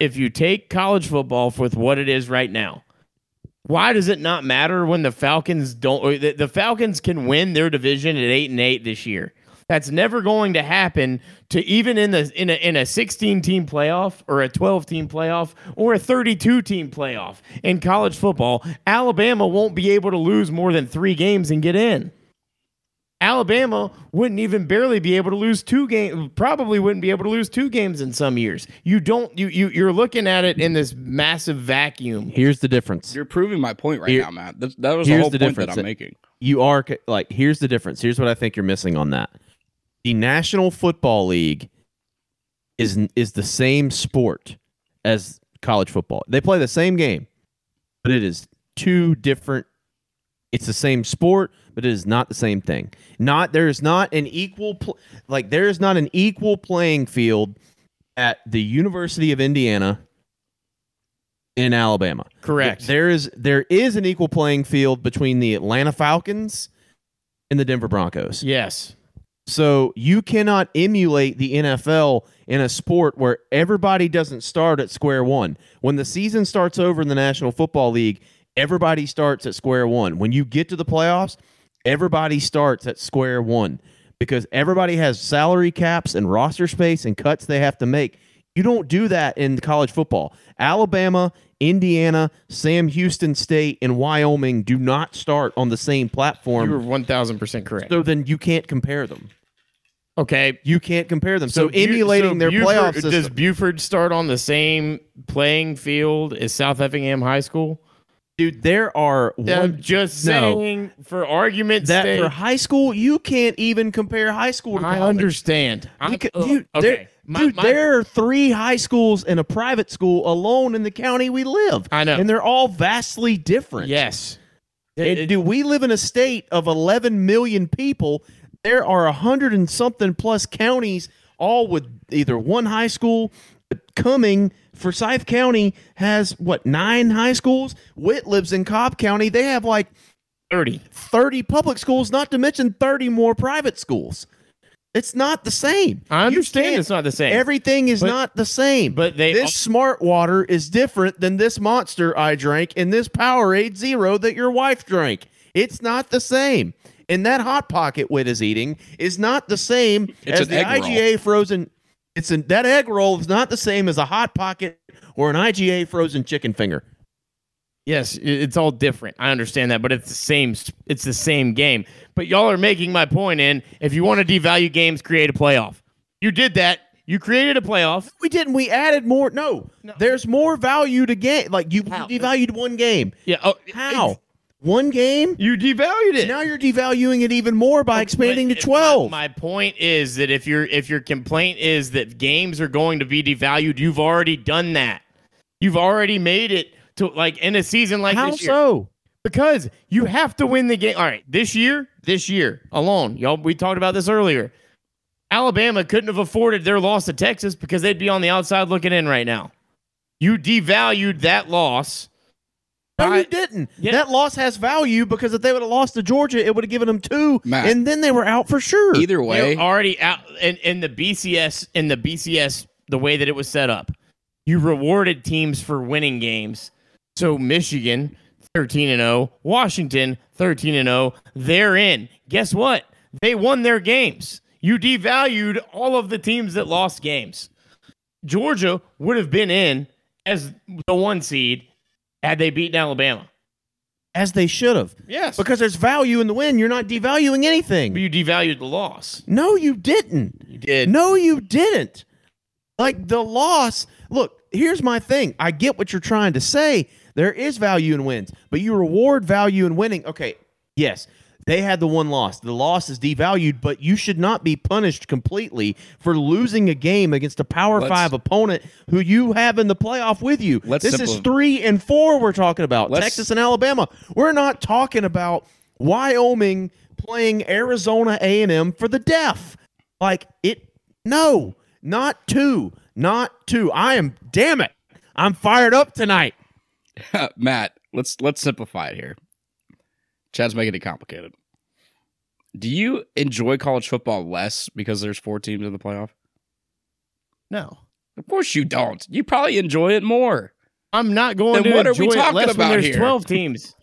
if you take college football with what it is right now, why does it not matter when the Falcons don't? The, the Falcons can win their division at eight and eight this year. That's never going to happen to even in the in a in a 16 team playoff or a 12 team playoff or a 32 team playoff in college football. Alabama won't be able to lose more than three games and get in. Alabama wouldn't even barely be able to lose two games. Probably wouldn't be able to lose two games in some years. You don't. You you you're looking at it in this massive vacuum. Here's the difference. You're proving my point right Here- now, Matt. That, that was the whole the point difference. that I'm making. you are like here's the difference here's what i think you're missing on that the national football league is is the same sport as college football they play the same game but it is two different it's the same sport but it is not the same thing not there is not an equal pl- like there is not an equal playing field at the university of indiana in alabama Correct. there is there is an equal playing field between the Atlanta Falcons and the Denver Broncos. Yes. So you cannot emulate the NFL in a sport where everybody doesn't start at square one. When the season starts over in the National Football League, everybody starts at square one. When you get to the playoffs, everybody starts at square one because everybody has salary caps and roster space and cuts they have to make. You don't do that in college football. Alabama, Indiana, Sam Houston State, and Wyoming do not start on the same platform. You were one thousand percent correct. so then you can't compare them. Okay. You can't compare them. So, Bu- emulating so their Buford- playoff Does. Buford start on the same playing field as South Effingham High School? Dude, there are I'm just no. saying, for argument's that sake, for high school, you can't even compare high school to I college. understand. I, You ca- ugh, dude, okay. there, My- dude, my- there are three high schools and a private school alone in the county we live. I know. And they're all vastly different. yes. And, It- dude, we live in a state of 11 million people. There are a hundred and something plus counties, all with either one high school. Coming Forsyth County has what nine high schools. Whit lives in Cobb County. They have like 30. 30 public schools, not to mention 30 more private schools. It's not the same. I understand it's not the same. Everything is But- not the same. but they this smart water is different than this monster I drank and this Powerade Zero that your wife drank. It's not the same. And that hot pocket Whit is eating is not the same It's as the egg roll. IGA frozen. It's an, that egg roll is not the same as a hot pocket or an IGA frozen chicken finger. Yes, it's all different. I understand that, but it's the same. It's the same game. But y'all are making my point. In if you want to devalue games, create a playoff. You did that. You created a playoff. We didn't. We added more. No, there's more value to game. Like you, How? you devalued one game. Yeah. Oh, How? One game? You devalued it. Now you're devaluing it even more by expanding to 12. My, my point is that if your if your complaint is that games are going to be devalued, you've already done that. You've already made it to like in a season like How this year. so? Because you have to win the game. All right, this year, this year alone, y'all. We talked about this earlier. Alabama couldn't have afforded their loss to Texas because they'd be on the outside looking in right now. You devalued that loss. No, by- you didn't. Yeah. That loss has value because if they would have lost to Georgia, it would have given them two, Matt. and then they were out for sure. Either way, You're already out in, in the BCS in the BCS the way that it was set up. You rewarded teams for winning games. So Michigan 13 and 0, Washington 13 and 0, they're in. Guess what? They won their games. You devalued all of the teams that lost games. Georgia would have been in as the one seed had they beaten Alabama. as they should have. Yes. Because there's value in the win. You're not devaluing anything. But you devalued the loss. No, you didn't. You did. No, you didn't. Like the loss. Look, here's my thing. I get what you're trying to say. There is value in wins, but you reward value in winning. Okay, yes, they had the one loss. The loss is devalued, but you should not be punished completely for losing a game against a Power Let's- Five opponent who you have in the playoff with you. This is three and four we're talking about. Texas and Alabama. We're not talking about Wyoming playing Arizona A&M for the deaf. Like it no, not two, not two. I am damn it. I'm fired up tonight. <laughs> Matt, let's let's simplify it here. Chad's making it complicated. Do you enjoy college football less because there's four teams in the playoff? No. Of course you don't. You probably enjoy it more. I'm not going Then to what are enjoy we it talking less when there's here? 12 teams.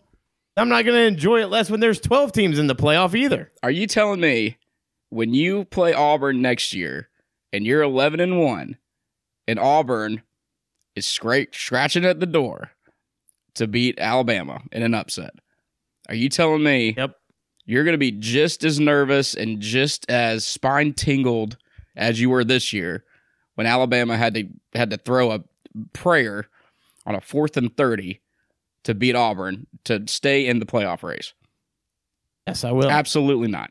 I'm not going to enjoy it less when there's 12 teams in the playoff either. Are you telling me when you play Auburn next year and you're 11 and 1 and Auburn is scra- scratching at the door to beat Alabama in an upset? Are you telling me Yep. you're going to be just as nervous and just as spine tingled as you were this year when Alabama had to had to throw a prayer on a fourth and 30 to beat Auburn to stay in the playoff race? Yes, I will. Absolutely not.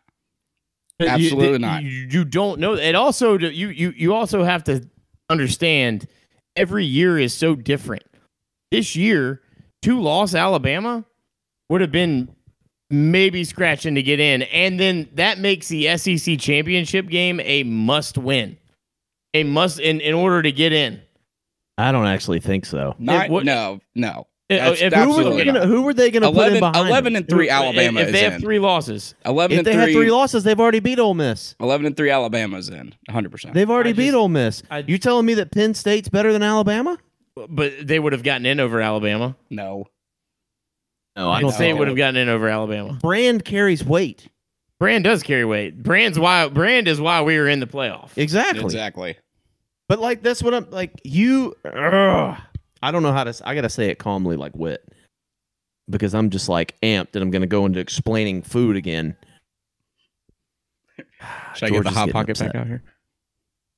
But you- absolutely not. You, you don't know. It also you you you also have to understand every year is so different. This year, two loss Alabama would have been maybe scratching to get in, and then that makes the SEC championship game a must win, a must in in order to get in. I don't actually think so. Not, what- no, no. Uh, if- That's if- Who were, they gonna, who were they going to put in 11, behind 11 and 3 If- Alabama if, is they have in. three losses. 11 If and they 3 had three losses, they've already beat Ole Miss. 11 and 3 Alabama's in 100%. They've already I beat just- Ole Miss. I- you telling me that Penn State's better than Alabama? But they would have gotten in over Alabama. no. No, I don't State know. would have gotten in over Alabama. Brand carries weight. Brand does carry weight. Brand's why Brand is why we were in the playoff. Exactly. Exactly. But like that's what I'm like. You, ugh. I don't know how to. I gotta say it calmly, like Whit, because I'm just like amped, and I'm gonna go into explaining food again. Should I George get the hot pocket upset. back out here?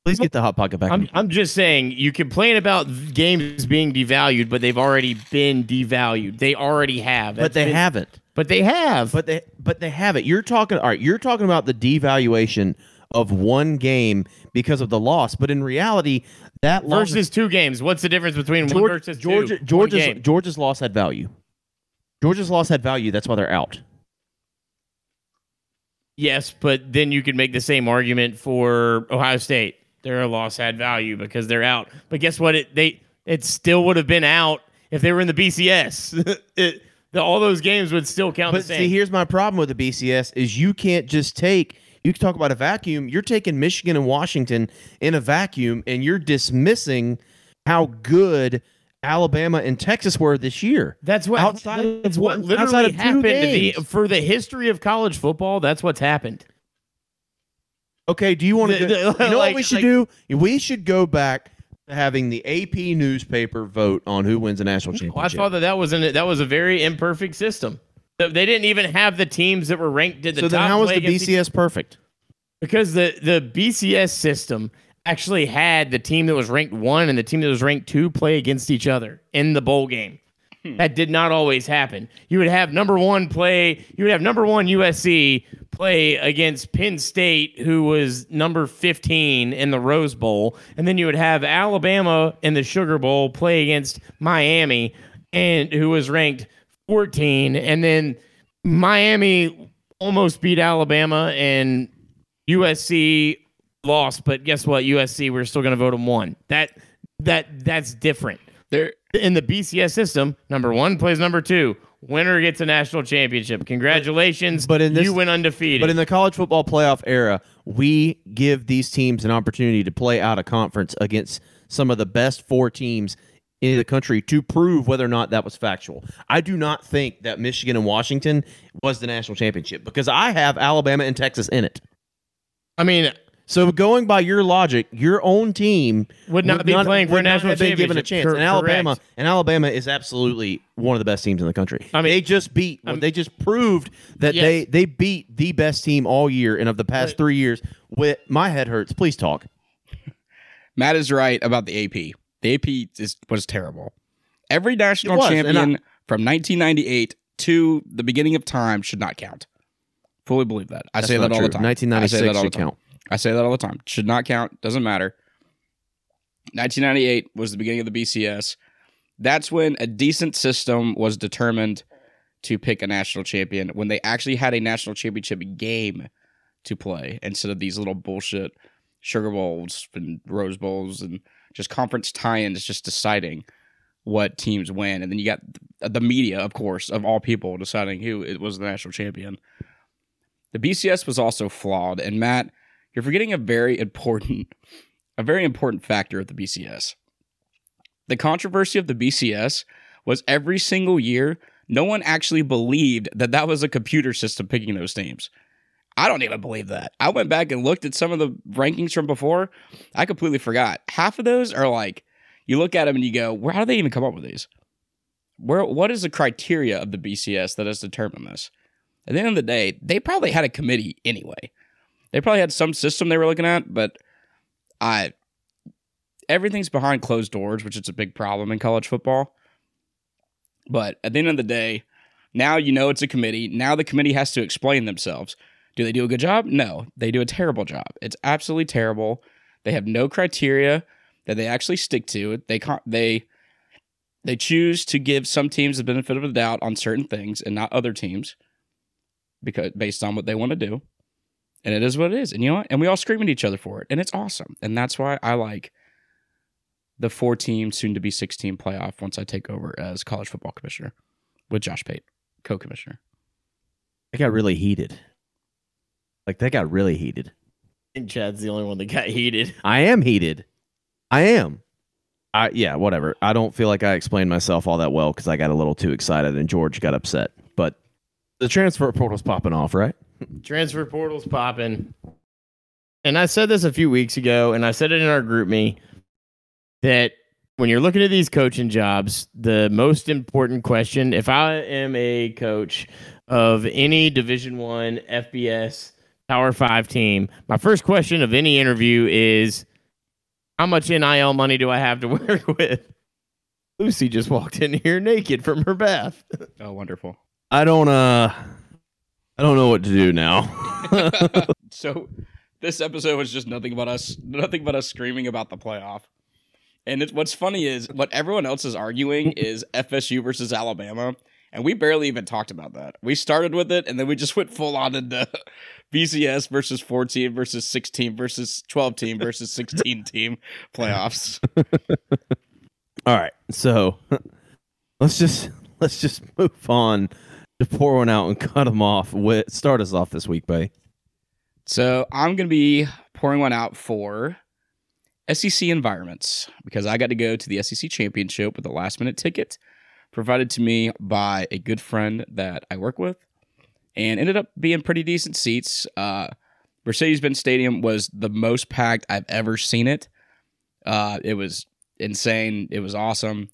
Please get the hot pocket back. I'm, I'm just saying you complain about games being devalued, but they've already been devalued. They already have. but they been- haven't. But they have. But they but they haven't. You're talking all right, you're talking about the devaluation of one game because of the loss, but in reality, that loss versus two games. What's the difference between one Georgia, versus Georgia, two? Georgia's. Georgia's loss had value. Georgia's loss had value. That's why they're out. Yes, but then you could make the same argument for Ohio State. Their loss had value because they're out. But guess what? It they it still would have been out if they were in the BCS. <laughs> it, the, all those games would still count But the same. see, here's my problem with the BCS is you can't just take. You can talk about a vacuum. You're taking Michigan and Washington in a vacuum, and you're dismissing how good Alabama and Texas were this year. That's what outside That's of what literally happened to the, for the history of college football. That's what's happened. Okay, do you want The- to? the- you know like- what we should like- do? We should go back to having the AP newspaper vote on who wins the national oh, championship. Well, I thought that that was an, that was a very imperfect system. They didn't even have the teams that were ranked at the so top. then, how was the BCS perfect? Because the the BCS system actually had the team that was ranked one and the team that was ranked two play against each other in the bowl game. Hmm. That did not always happen. You would have number one play. You would have number one USC play against Penn State, who was number fifteen in the Rose Bowl, and then you would have Alabama in the Sugar Bowl play against Miami, and who was ranked fourteen, and then Miami almost beat Alabama, and USC lost, but guess what? USC we're still going to vote them one. That that that's different. There, In the BCS system, number one plays number two. Winner gets a national championship. Congratulations! But in this- you went undefeated. But in the college football playoff era, we give these teams an opportunity to play out a conference against some of the best four teams in the country to prove whether or not that was factual. I do not think that Michigan and Washington was the national championship because I have Alabama and Texas in it. I mean, So going by your logic, your own team Would not be playing for a national have been given a chance. Cor- and Alabama correct. and Alabama is absolutely one of the best teams in the country. I mean- they just beat. I'm- they just proved that Yes. they they beat the best team all year and of the past But- three years. With my head hurts. Please talk. <laughs> Matt is right about the AP. The AP is, was terrible. Every national was, and champion from 1998 to the beginning of time should not count. Fully believe that. I say that all the time. I say 1996 that all the should count. I say that all the time. Should not count. Doesn't matter. 1998 was the beginning of the BCS. That's when a decent system was determined to pick a national champion when they actually had a national championship game to play instead of these little bullshit sugar bowls and rose bowls and just conference tie-ins just deciding what teams win and then you got the media of course of all people deciding who it was the national champion the bcs was also flawed and matt you're forgetting a very important <laughs> a very important factor of the bcs the controversy of the bcs was every single year no one actually believed that that was a computer system picking those teams I don't even believe that. I went back and looked at some of the rankings from before. I completely forgot. Half of those are like you look at them and you go, "Where? How do they even come up with these? Where? What is the criteria of the BCS that has determined this?" At the end of the day, they probably had a committee anyway. They probably had some system they were looking at, but I everything's behind closed doors, which is a big problem in college football. But at the end of the day, now you know it's a committee. Now the committee has to explain themselves. Do they do a good job? No, they do a terrible job. It's absolutely terrible. They have no criteria that they actually stick to. They they they choose to give some teams the benefit of the doubt on certain things and not other teams because based on what they want to do. And it is what it is. And you know what? And we all scream at each other for it. And it's awesome. And that's why I like the four team, soon to be 16 playoff once I take over as college football commissioner with Josh Pate, co commissioner. It got really heated. Like that got really heated. I think Chad's the only one that got heated. <laughs> I am heated. I am. I yeah, whatever. I don't feel like I explained myself all that well because I got a little too excited and George got upset. But the transfer portal's popping off, right? Transfer portal's popping. And I said this a few weeks ago, and I said it in our GroupMe. that when you're looking at these coaching jobs, the most important question, if I am a coach of any Division One FBS Power Five team, my first question of any interview is, "How much NIL money do I have to <laughs> work with?" Lucy just walked in here naked from her bath. Oh, wonderful. I don't uh I don't know what to do now. <laughs> so this episode was just nothing but us nothing but us screaming about the playoff. And it's, what's funny is what everyone else is arguing is FSU versus Alabama, and we barely even talked about that. We started with it, and then we just went full on into <laughs> BCS versus 14 versus 16 versus 12 team versus 16 team playoffs. <laughs> All right. So let's just let's just move on to pour one out and <laughs> cut them off. Whit, start us off this week, buddy. So I'm going to be pouring one out for SEC environments because I got to go to the SEC championship with a last minute ticket provided to me by a good friend that I work with and ended up being pretty decent seats. Uh, Mercedes-Benz Stadium was the most packed I've ever seen it. Uh, it was insane. It was awesome.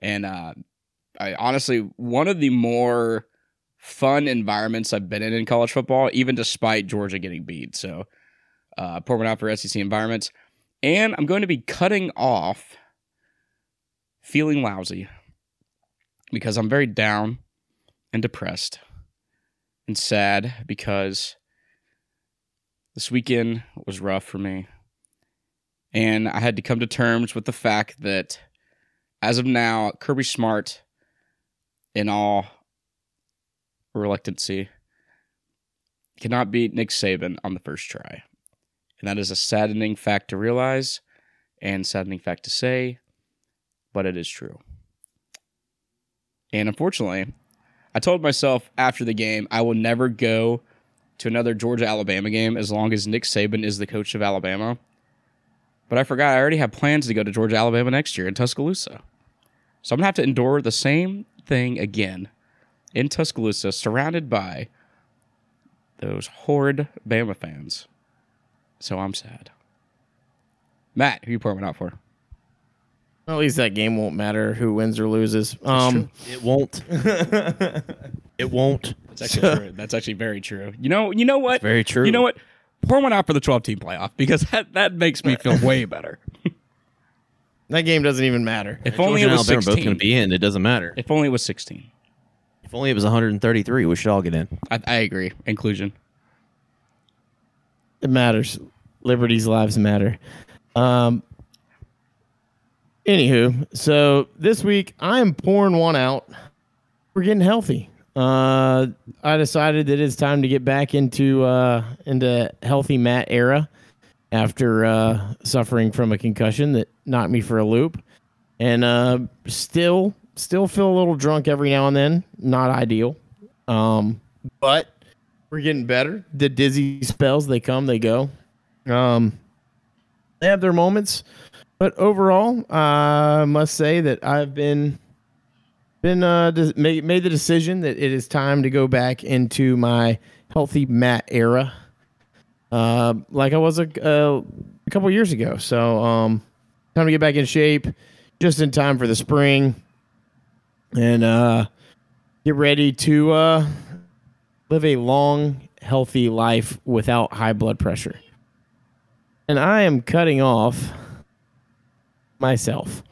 And uh, I honestly, one of the more fun environments I've been in in college football, even despite Georgia getting beat. So, uh, pouring out for SEC environments. And I'm going to be cutting off feeling lousy because I'm very down and depressed and sad because this weekend was rough for me. And I had to come to terms with the fact that as of now, Kirby Smart, in all reluctancy, cannot beat Nick Saban on the first try. And that is a saddening fact to realize and saddening fact to say, but it is true. And unfortunately, I told myself after the game I will never go to another Georgia Alabama game as long as Nick Saban is the coach of Alabama. But I forgot I already have plans to go to Georgia Alabama next year in Tuscaloosa. So I'm gonna have to endure the same thing again in Tuscaloosa, surrounded by those horrid Bama fans. So I'm sad. Matt, who you pouring one out for? Well, at least that game won't matter who wins or loses. Um, It won't. <laughs> it won't. That's actually true. That's actually very true. You know, you know what? Very true. You know what? Pour one out for the 12 team playoff because that, that makes me feel way better. <laughs> that game doesn't even matter. If Georgia only it and was Alabama are both going to be in. It doesn't matter. If only it was 16. If only it was 133, we should all get in. I, I agree. Inclusion. It matters. Liberty's lives matter. Um. Anywho, so this week I am pouring one out. We're getting healthy. Uh, I decided that it's time to get back into uh, into healthy Matt era after uh, suffering from a concussion that knocked me for a loop, and uh, still still feel a little drunk every now and then. Not ideal, um, but we're getting better. The dizzy spells they come, they go. Um, they have their moments, but overall, I must say that I've been been uh made, made the decision that it is time to go back into my healthy Matt era, uh, like I was a, a couple years ago. So, um, time to get back in shape, just in time for the spring, and uh, get ready to uh, live a long, healthy life without high blood pressure. And I am cutting off myself.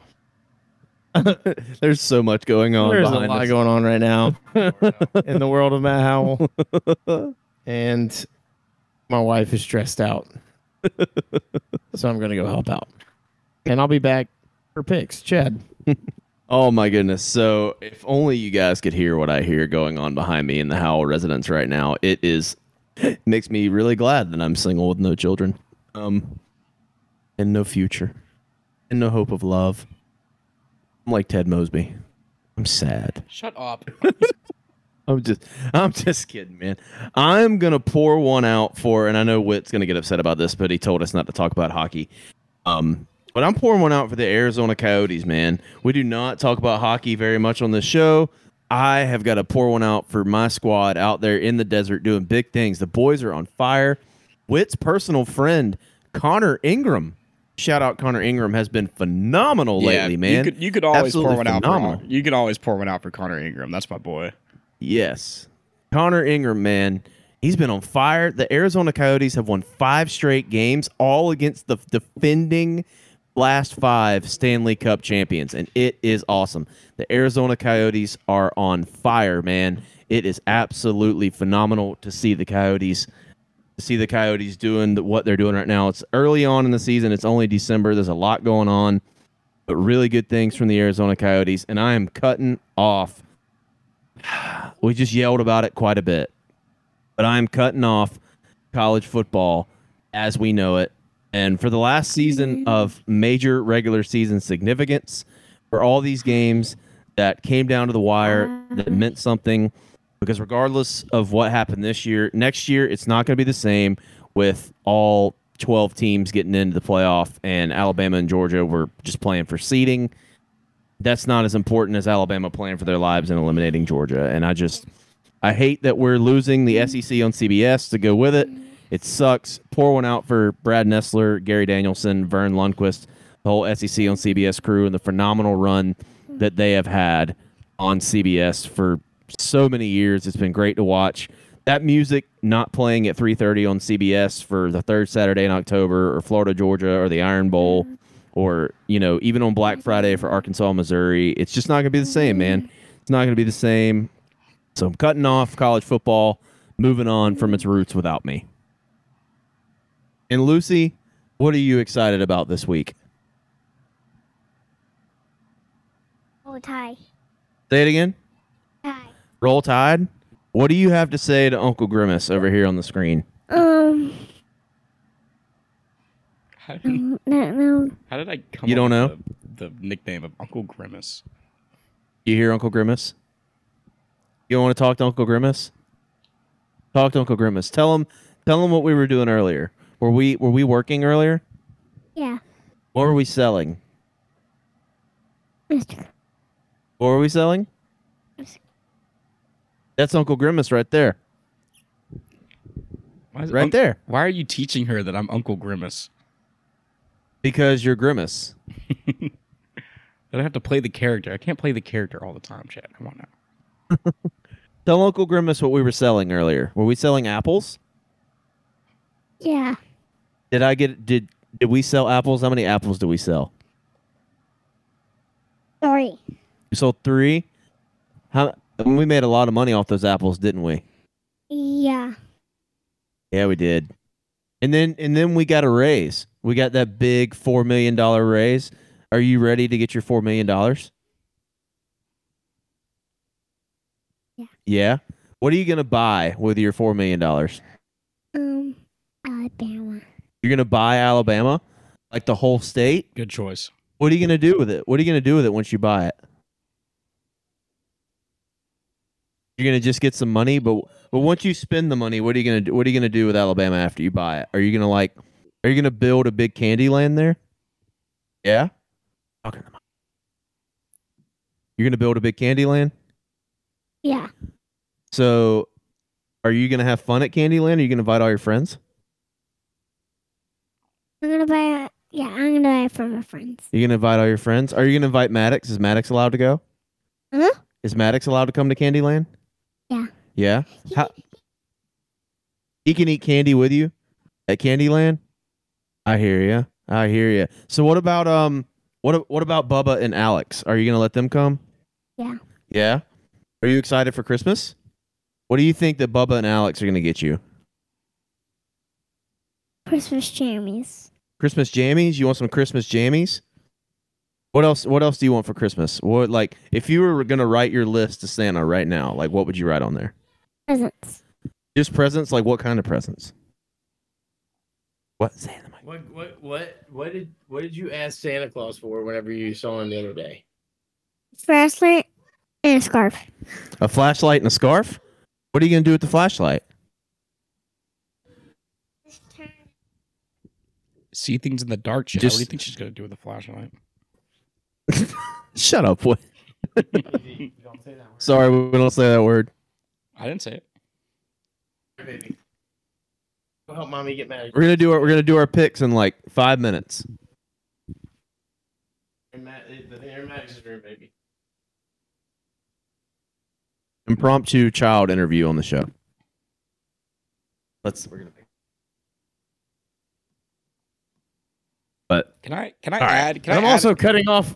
<laughs> There's so much going on There's a lot us. going on right now <laughs> in the world of Matt Howell. <laughs> and my wife is stressed out. so I'm going to go help out. And I'll be back for picks. Chad. Oh my goodness. So if only you guys could hear what I hear going on behind me in the Howell residence right now. It is it makes me really glad that I'm single with no children. Um and no future. And no hope of love. I'm like Ted Mosby. I'm sad. Shut up. <laughs> I'm just I'm just kidding, man. I'm gonna pour one out for and I know Whit's gonna get upset about this, but he told us not to talk about hockey. Um but I'm pouring one out for the Arizona Coyotes, man. We do not talk about hockey very much on this show. I have got to pour one out for my squad out there in the desert doing big things. The boys are on fire. Whit's personal friend, Connor Ingram, shout out Connor Ingram has been phenomenal lately, man. You could, you could always Absolutely pour one out. For, you could always pour one out for Connor Ingram. That's my boy. Yes. Connor Ingram, man, he's been on fire. The Arizona Coyotes have won five straight games, all against the defending last five Stanley Cup champions, and it is awesome. The Arizona Coyotes are on fire, man. It is absolutely phenomenal to see the Coyotes see the Coyotes doing what they're doing right now. It's early on in the season. It's only December. There's a lot going on, but really good things from the Arizona Coyotes, and I am cutting off <sighs> we just yelled about it quite a bit. But I'm cutting off college football as we know it. And for the last season of major regular season significance, for all these games that came down to the wire, that uh-huh. meant something, because regardless of what happened this year, next year it's not going to be the same with all 12 teams getting into the playoff and Alabama and Georgia were just playing for seeding that's not as important as Alabama playing for their lives and eliminating Georgia. And I just, I hate that we're losing the SEC on CBS to go with it. Mm-hmm. It sucks. Pour one out for Brad Nessler, Gary Danielson, Verne Lundquist, the whole SEC on CBS crew, and the phenomenal run that they have had on CBS for so many years. It's been great to watch. That music not playing at 3:30 on CBS for the third Saturday in October, or Florida, Georgia, or the Iron Bowl mm-hmm. or you know even on black mm-hmm. friday for arkansas missouri it's just not going to be the same man mm-hmm. it's not going to be the same so i'm cutting off college football moving on from its roots without me and lucy what are you excited about this week Oh, Tide. say it again Tie. roll tide what do you have to say to uncle grimace over here on the screen Um, How did, no, no. how did I come? You don't with The, the nickname of Uncle Grimace. you hear uncle grimace you want to talk to uncle grimace talk to uncle grimace tell him tell him what we were doing earlier were we were we working earlier Yeah, what were we selling Mr. What were we selling? That's Uncle Grimace right there. Why is Right Unc- there. Why are you teaching her that I'm Uncle Grimace? Because you're Grimace. <laughs> That I have to play the character. I can't play the character all the time, Chad. Come on now. <laughs> Tell Uncle Grimace what we were selling earlier. Were we selling apples? Yeah, Did I get did did we sell apples? How many apples did we sell? sorry. We sold three. How we made a lot of money off those apples, didn't we? Yeah, Yeah, we did. And then and then we got a raise. We got that big four million dollar raise. Are you ready to get your four million dollars? Yeah. Yeah. What are you gonna buy with your four million dollars? Alabama. You're gonna buy Alabama, like the whole state. Good choice. What are you gonna do with it? What are you gonna do with it once you buy it? You're gonna just get some money, but but once you spend the money, what are you gonna do? What are you gonna do with Alabama after you buy it? Are you gonna like? Are you gonna build a big candy land there? Yeah. Okay. You're gonna build a big candy land. Yeah, So, are you gonna have fun at Candyland? Are you gonna invite all your friends? I'm gonna buy. Yeah, I'm gonna buy it from my friends. You gonna invite all your friends? Are you gonna invite Maddox? Is Maddox allowed to go? Huh? Is Maddox allowed to come to Candyland? Yeah. Yeah. How? He can eat candy with you at Candyland. I hear you. I hear you. So what about um what what about Bubba and Alex? Are you gonna let them come? Yeah. Yeah. Are you excited for Christmas? What do you think that Bubba and Alex are gonna get you? Christmas jammies. Christmas jammies? You want some Christmas jammies? What else? What else do you want for Christmas? What like if you were gonna write your list to Santa right now? Like what would you write on there? Presents. Just presents? Like what kind of presents? What? Santa. What what what what did what did you ask Santa Claus for whenever you saw him the other day? Flashlight and a scarf. A flashlight and a scarf? What are you gonna do with the flashlight? See things in the dark, Chad. what do you think she's gonna do with a flashlight? <laughs> Shut up, boy. <laughs> Sorry, we don't say that word. I didn't say it. Baby. Go help mommy get mad. We're gonna do our we're gonna do our picks in like five minutes. Eh, the Air Max's room, baby. Impromptu child interview on the show. Let's. We're gonna. But Can I can I All right. add? Can I'm I add- also cutting off.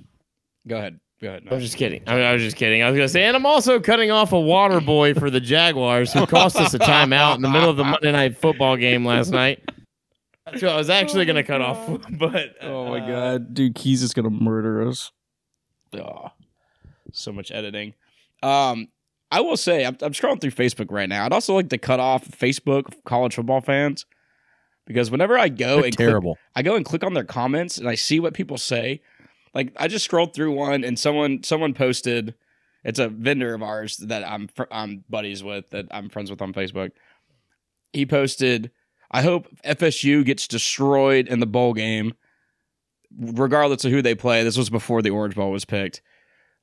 go ahead. Go ahead. I was just kidding. I, mean, I was just kidding. I was gonna say, and I'm also cutting off a water boy for the Jaguars who cost us a timeout in the middle of the Monday night football game last night. That's what I was actually gonna cut off, <laughs> but Oh my uh, god, dude, Keys is gonna murder us. Oh, so much editing. Um, I will say I'm, I'm scrolling through Facebook right now. I'd also like to cut off Facebook college football fans because whenever I go they're and click, terrible. I go and click on their comments and I see what people say. Like I just scrolled through one and someone someone posted. It's a vendor of ours that I'm fr- I'm buddies with that I'm friends with on Facebook. He posted, "I hope FSU gets destroyed in the bowl game, regardless of who they play." This was before the Orange Bowl was picked.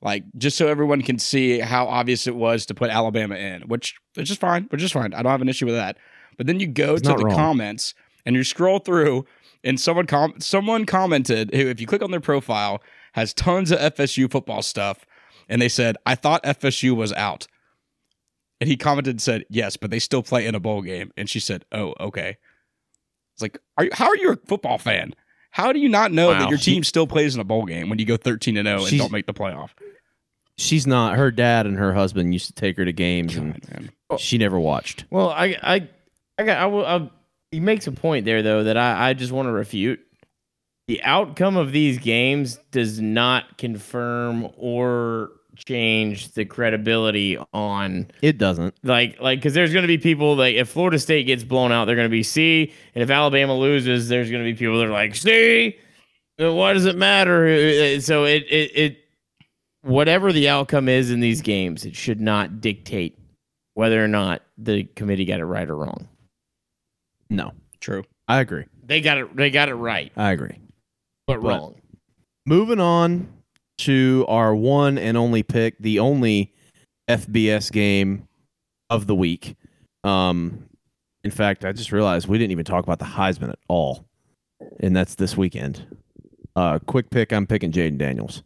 Like just so everyone can see how obvious it was to put Alabama in, which which is fine, which is fine. I don't have an issue with that. But then you go It's to the wrong. comments and you scroll through and someone com- someone commented who if you click on their profile has tons of FSU football stuff and they said I thought FSU was out. And he commented and said, "Yes, but they still play in a bowl game." And she said, "Oh, okay." It's like, are you, how are you a football fan? How do you not know Wow. that your team still plays in a bowl game when you go 13 and 0 and don't make the playoff? She's not. Her dad and her husband used to take her to games, and God, man. she never watched. Well, I, I, I got. I will. I, he makes a point there though that I, I just want to refute. The outcome of these games does not confirm or change the credibility on It doesn't. like like because there's going to be people like if Florida State gets blown out, they're going to be C, and if Alabama loses, there's going to be people that are like C. uh, Why does it matter? Uh, So it it it whatever the outcome is in these games, it should not dictate whether or not the committee got it right or wrong. No, True. I agree. They got it. They got it right, I agree. but, But- wrong. Moving on to our one and only pick, the only FBS game of the week. Um, in fact, I just realized we didn't even talk about the Heisman at all, and that's this weekend. Uh, quick pick. I'm picking Jayden Daniels.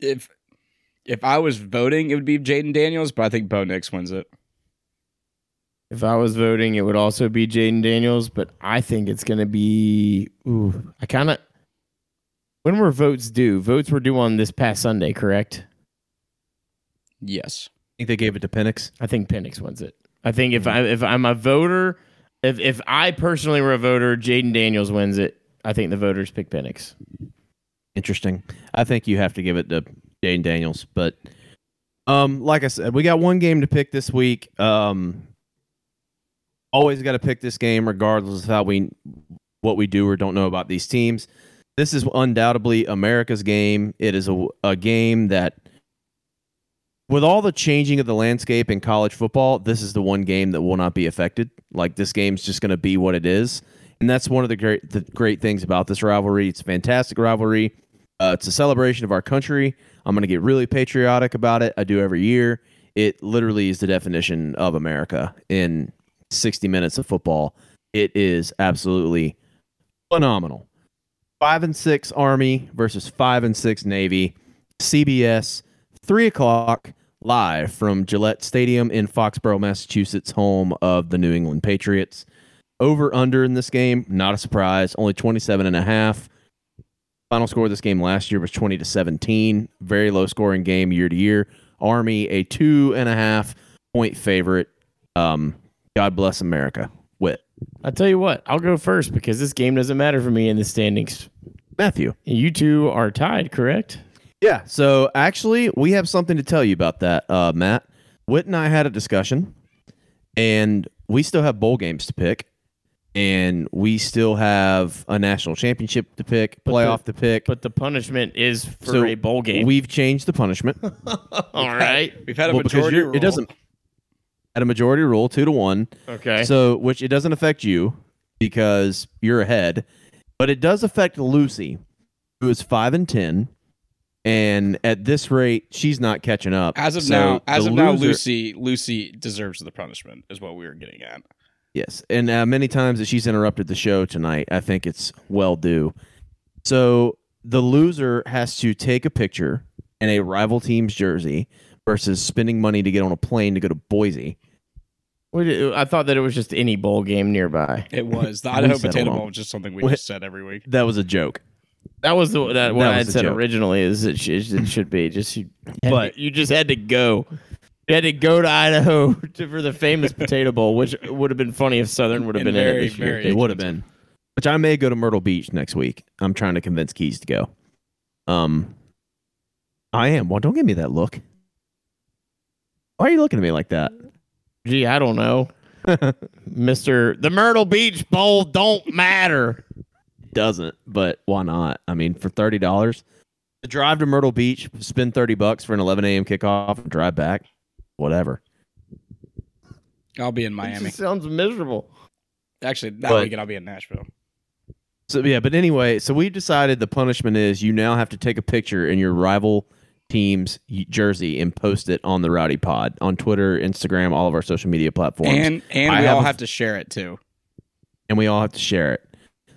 If if I was voting, it would be Jayden Daniels, but I think Bo Nix wins it. If I was voting, it would also be Jayden Daniels, but I think it's going to be. Ooh, I kind of. When were votes due? Votes were due on this past Sunday, correct? Yes. I think they gave it to Penix. I think Penix wins it. I think if I if I'm a voter, if if I personally were a voter, Jayden Daniels wins it. I think the voters pick Penix. Interesting. I think you have to give it to Jayden Daniels, but um, like I said, we got one game to pick this week. Um, always got to pick this game, regardless of how we what we do or don't know about these teams. This is undoubtedly America's game. It is a, a game that, with all the changing of the landscape in college football, this is the one game that will not be affected. Like this game's just going to be what it is, and that's one of the great the great things about this rivalry. It's a fantastic rivalry. Uh, it's a celebration of our country. I'm going to get really patriotic about it. I do every year. It literally is the definition of America in 60 minutes of football. It is absolutely phenomenal. Five and six Army versus five and six Navy. CBS, three o'clock live from Gillette Stadium in Foxborough, Massachusetts, home of the New England Patriots. Over under in this game, not a surprise, only 27 and a half. Final score of this game last year was 20 to 17. Very low scoring game year to year. Army, a two and a half point favorite. Um, God bless America. Whit. I tell you what, I'll go first because this game doesn't matter for me in the standings. Matthew. You two are tied, correct? Yeah. So actually, we have something to tell you about that, uh, Matt. Whit and I had a discussion, and we still have bowl games to pick, and we still have a national championship to pick, But playoff to pick. But the punishment is for So a bowl game. We've changed the punishment. <laughs> All right. We've had a Well, majority rule. It doesn't. At a majority rule, two to one. Okay. So, which it doesn't affect you because you're ahead, but it does affect Lucy, who is five and ten, and at this rate, she's not catching up. As of So now, as the of now, Lucy Lucy deserves the punishment. Is what we were getting at. Yes, and uh, many times that she's interrupted the show tonight, I think it's well due. So the loser has to take a picture in a rival team's jersey versus spending money to get on a plane to go to Boise. What did- I thought that it was just any bowl game nearby. It was the <laughs> We Idaho settled Potato Bowl, was just something we just said every week. That was a joke. That was the that what That I was had said joke. originally. Is it, sh- it should be just you, <laughs> But- to- you just had to go. You had to go to Idaho <laughs> to, for the famous Potato Bowl, which would have been funny if Southern would have And been in it this year. It would have been. Which I may go to Myrtle Beach next week. I'm trying to convince Keys to go. Um, I am. Well, don't give me that look. Why are you looking at me like that? Gee, I don't know, <laughs> Mister. The Myrtle Beach Bowl don't matter. Doesn't, but why not? I mean, for thirty dollars, to drive to Myrtle Beach, spend thirty bucks for an 11 a.m. kickoff, and drive back, whatever. I'll be in It Miami. just sounds miserable. Actually, that But- weekend I'll be in Nashville. So yeah, but anyway, so we decided the punishment is you now have to take a picture in your rival team's jersey and post it on the Rowdy Pod on Twitter, Instagram, all of our social media platforms, And and I we all have a- have to share it too. and we all have to share it.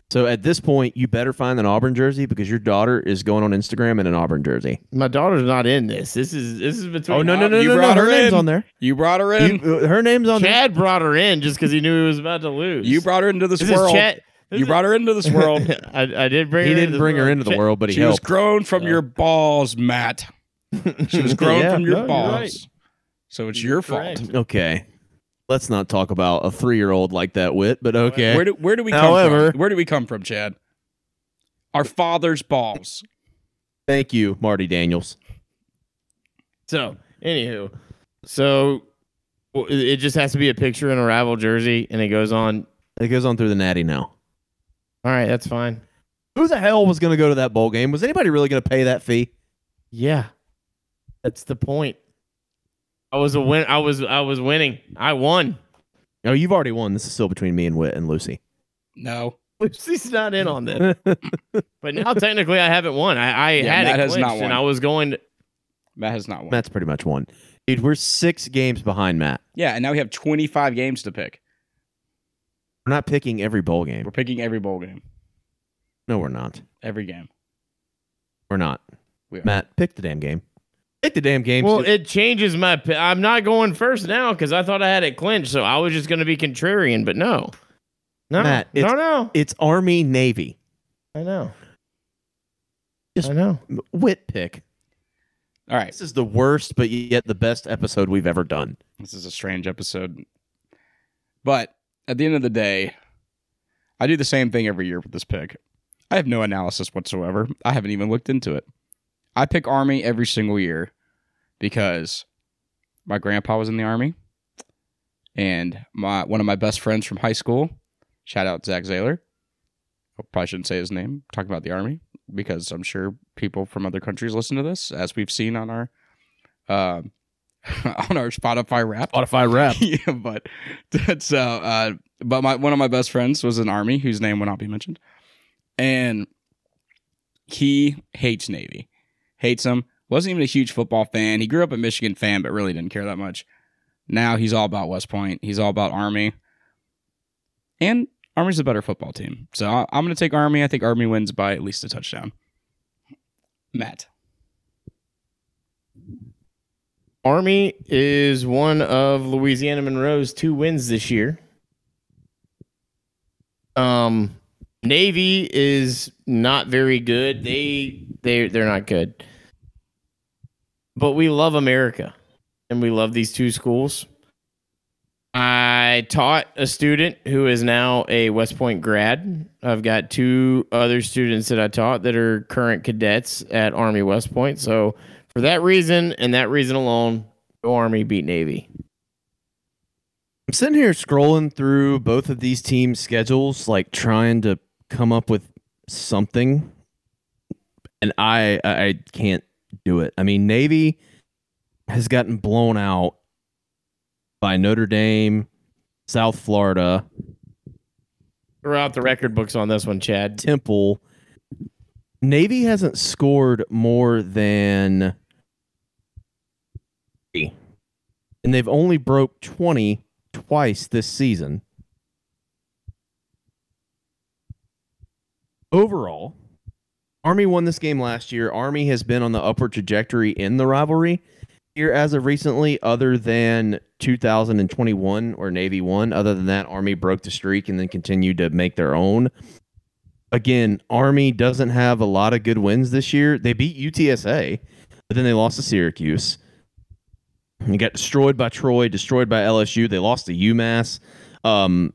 So at this point, you better find an Auburn jersey because your daughter is going on Instagram in an Auburn jersey. My daughter's not in this. This is this is between. Oh no no Uh, no you no! no. brought Her her name's in. on there. You brought her in. You, uh, her name's on there. Chad brought her in just because he knew he was about to lose. You brought her into this, this world. is Chad. this you is- brought her into this <laughs> world. I, I did bring. He her didn't into bring this her into the world, but he she was grown from Yeah. your balls, Matt. She was <laughs> grown Yeah, from your no, balls. right. So it's You're your correct. fault. Okay, let's not talk about a three-year-old like that, Whit. But okay. Where do where do we come However- from? Where do we come from, Chad? Our father's balls. Thank you, Marty Daniels. So, anywho, so it it just has to be a picture in a rival jersey, and it goes on. It goes on through the Natty now. All right, that's fine. Who the hell was going to go to that bowl game? Was anybody really going to pay that fee? Yeah, that's the point. I was a win. I was I was winning. I won. No, you've already won. This is still between me and Whit and Lucy. No. <laughs> Lucy's not in on this, <laughs> but now technically I haven't won. I, I Yeah, had Matt it has not clinched, and. I was going. To, Matt has not won. Matt's pretty much won. Dude, we're six games behind Matt. Yeah, and now we have 25 games to pick. We're not picking every bowl game. We're picking every bowl game. No, we're not. Every game. We're not. We. Matt, pick the damn game. Pick the damn game. well, it changes my. pi- I'm not going first now because I thought I had it clinched, so I was just going to be contrarian. But no, no, Matt, no, it's- no. it's Army Navy. I know. Just- I know. Whit pick. All right. This is the worst, but yet the best episode we've ever done. This is a strange episode. But at the end of the day, I do the same thing every year with this pick. I have no analysis whatsoever. I haven't even looked into it. I pick Army every single year because my grandpa was in the Army. And my one of my best friends from high school, shout out Zach Zaylor. I probably shouldn't say his name, talking about the Army, because I'm sure people from other countries listen to this, as we've seen on our uh, <laughs> on our Spotify rap. Spotify rap. <laughs> yeah, but that's uh, uh but my one of my best friends was in army whose name will not be mentioned. And he hates Navy. Hates him. Wasn't even a huge football fan. He grew up a Michigan fan, but really didn't care that much. Now he's all about West Point. He's all about Army. And Army's a better football team. So I'm going to take Army. I think Army wins by at least a touchdown. Matt. Army is one of Louisiana Monroe's two wins this year. Um, Navy is not very good. They they they're not good. But we love America, and we love these two schools. I taught a student who is now a West Point grad. I've got two other students that I taught that are current cadets at Army West Point. So for that reason and that reason alone, go Army beat Navy. I'm sitting here scrolling through both of these teams' schedules, like trying to come up with something, and I I I can't do it. I mean, Navy has gotten blown out by Notre Dame, South Florida, Throw out the record books on this one, Chad. Temple. Navy hasn't scored more than three. and they've only broke 20 twice this season. Overall, Army won this game last year. Army has been on the upward trajectory in the rivalry here as of recently, other than 2021 or Navy won. Other than that, Army broke the streak and then continued to make their own. Again, Army doesn't have a lot of good wins this year. They beat UTSA, but then they lost to Syracuse. They got destroyed by Troy, destroyed by LSU. They lost to UMass. Um,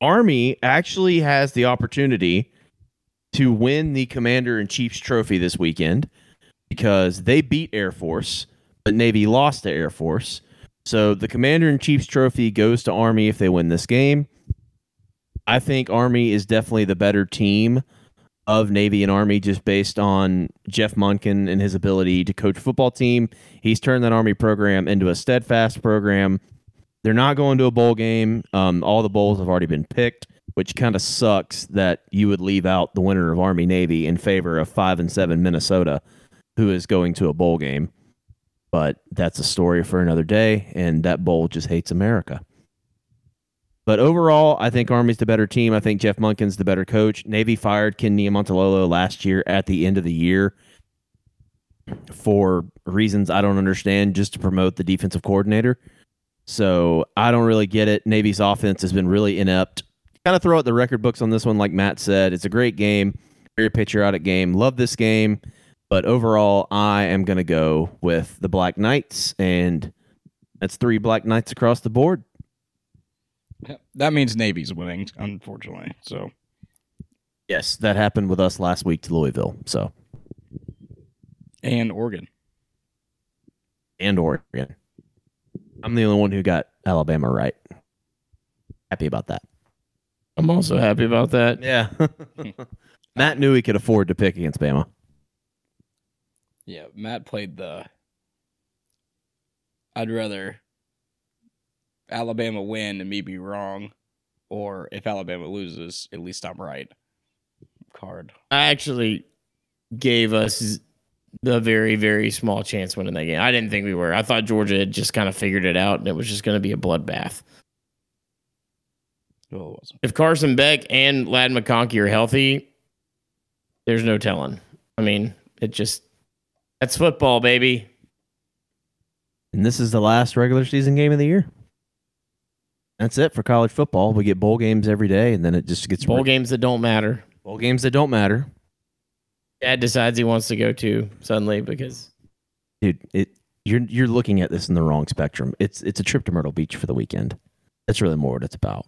Army actually has the opportunity to win the Commander in Chief's trophy this weekend because they beat Air Force, but Navy lost to Air Force. So the Commander in Chief's trophy goes to Army if they win this game. I think Army is definitely the better team of Navy and Army just based on Jeff Monken and his ability to coach a football team. He's turned that Army program into a steadfast program. They're not going to a bowl game. Um, all the bowls have already been picked, which kind of sucks that you would leave out the winner of Army Navy in favor of five and seven Minnesota, who is going to a bowl game. But that's a story for another day, and that bowl just hates America. But overall, I think Army's the better team. I think Jeff Monken's the better coach. Navy fired Ken Niumatalolo last year at the end of the year for reasons I don't understand, just to promote the defensive coordinator. So I don't really get it. Navy's offense has been really inept. Kind of throw out the record books on this one, like Matt said. It's a great game, very patriotic game. Love this game. But overall, I am going to go with the Black Knights, and that's three Black Knights across the board. That means Navy's winning, unfortunately. So Yes, that happened with us last week to Louisville. So and Oregon. and Oregon. I'm the only one who got Alabama right. Happy about that. I'm also happy about that. Yeah. <laughs> Matt knew he could afford to pick against Bama. Yeah, Matt played the. I'd rather Alabama win and me be wrong, or if Alabama loses, at least I'm right. Card. I actually gave us the very, very small chance winning that game. I didn't think we were. I thought Georgia had just kind of figured it out and it was just going to be a bloodbath. Well, it wasn't. If Carson Beck and Ladd McConkey are healthy, there's no telling. I mean, it just that's football, baby. And this is the last regular season game of the year. That's it for college football. We get bowl games every day, and then it just gets Bowl games that don't matter. bowl games that don't matter. Dad decides he wants to go to suddenly because Dude, it you're you're looking at this in the wrong spectrum. It's it's a trip to Myrtle Beach for the weekend. That's really more what it's about.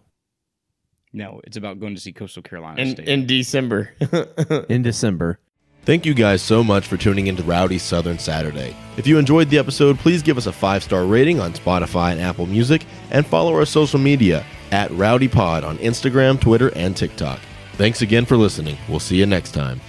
No, it's about going to see Coastal Carolina in, State. in December. <laughs> In December, Thank you guys so much for tuning into Rowdy Southern Saturday. If you enjoyed the episode, please give us a five star rating on Spotify and Apple Music, and follow our social media at Rowdy Pod on Instagram, Twitter, and TikTok. Thanks again for listening. We'll see you next time.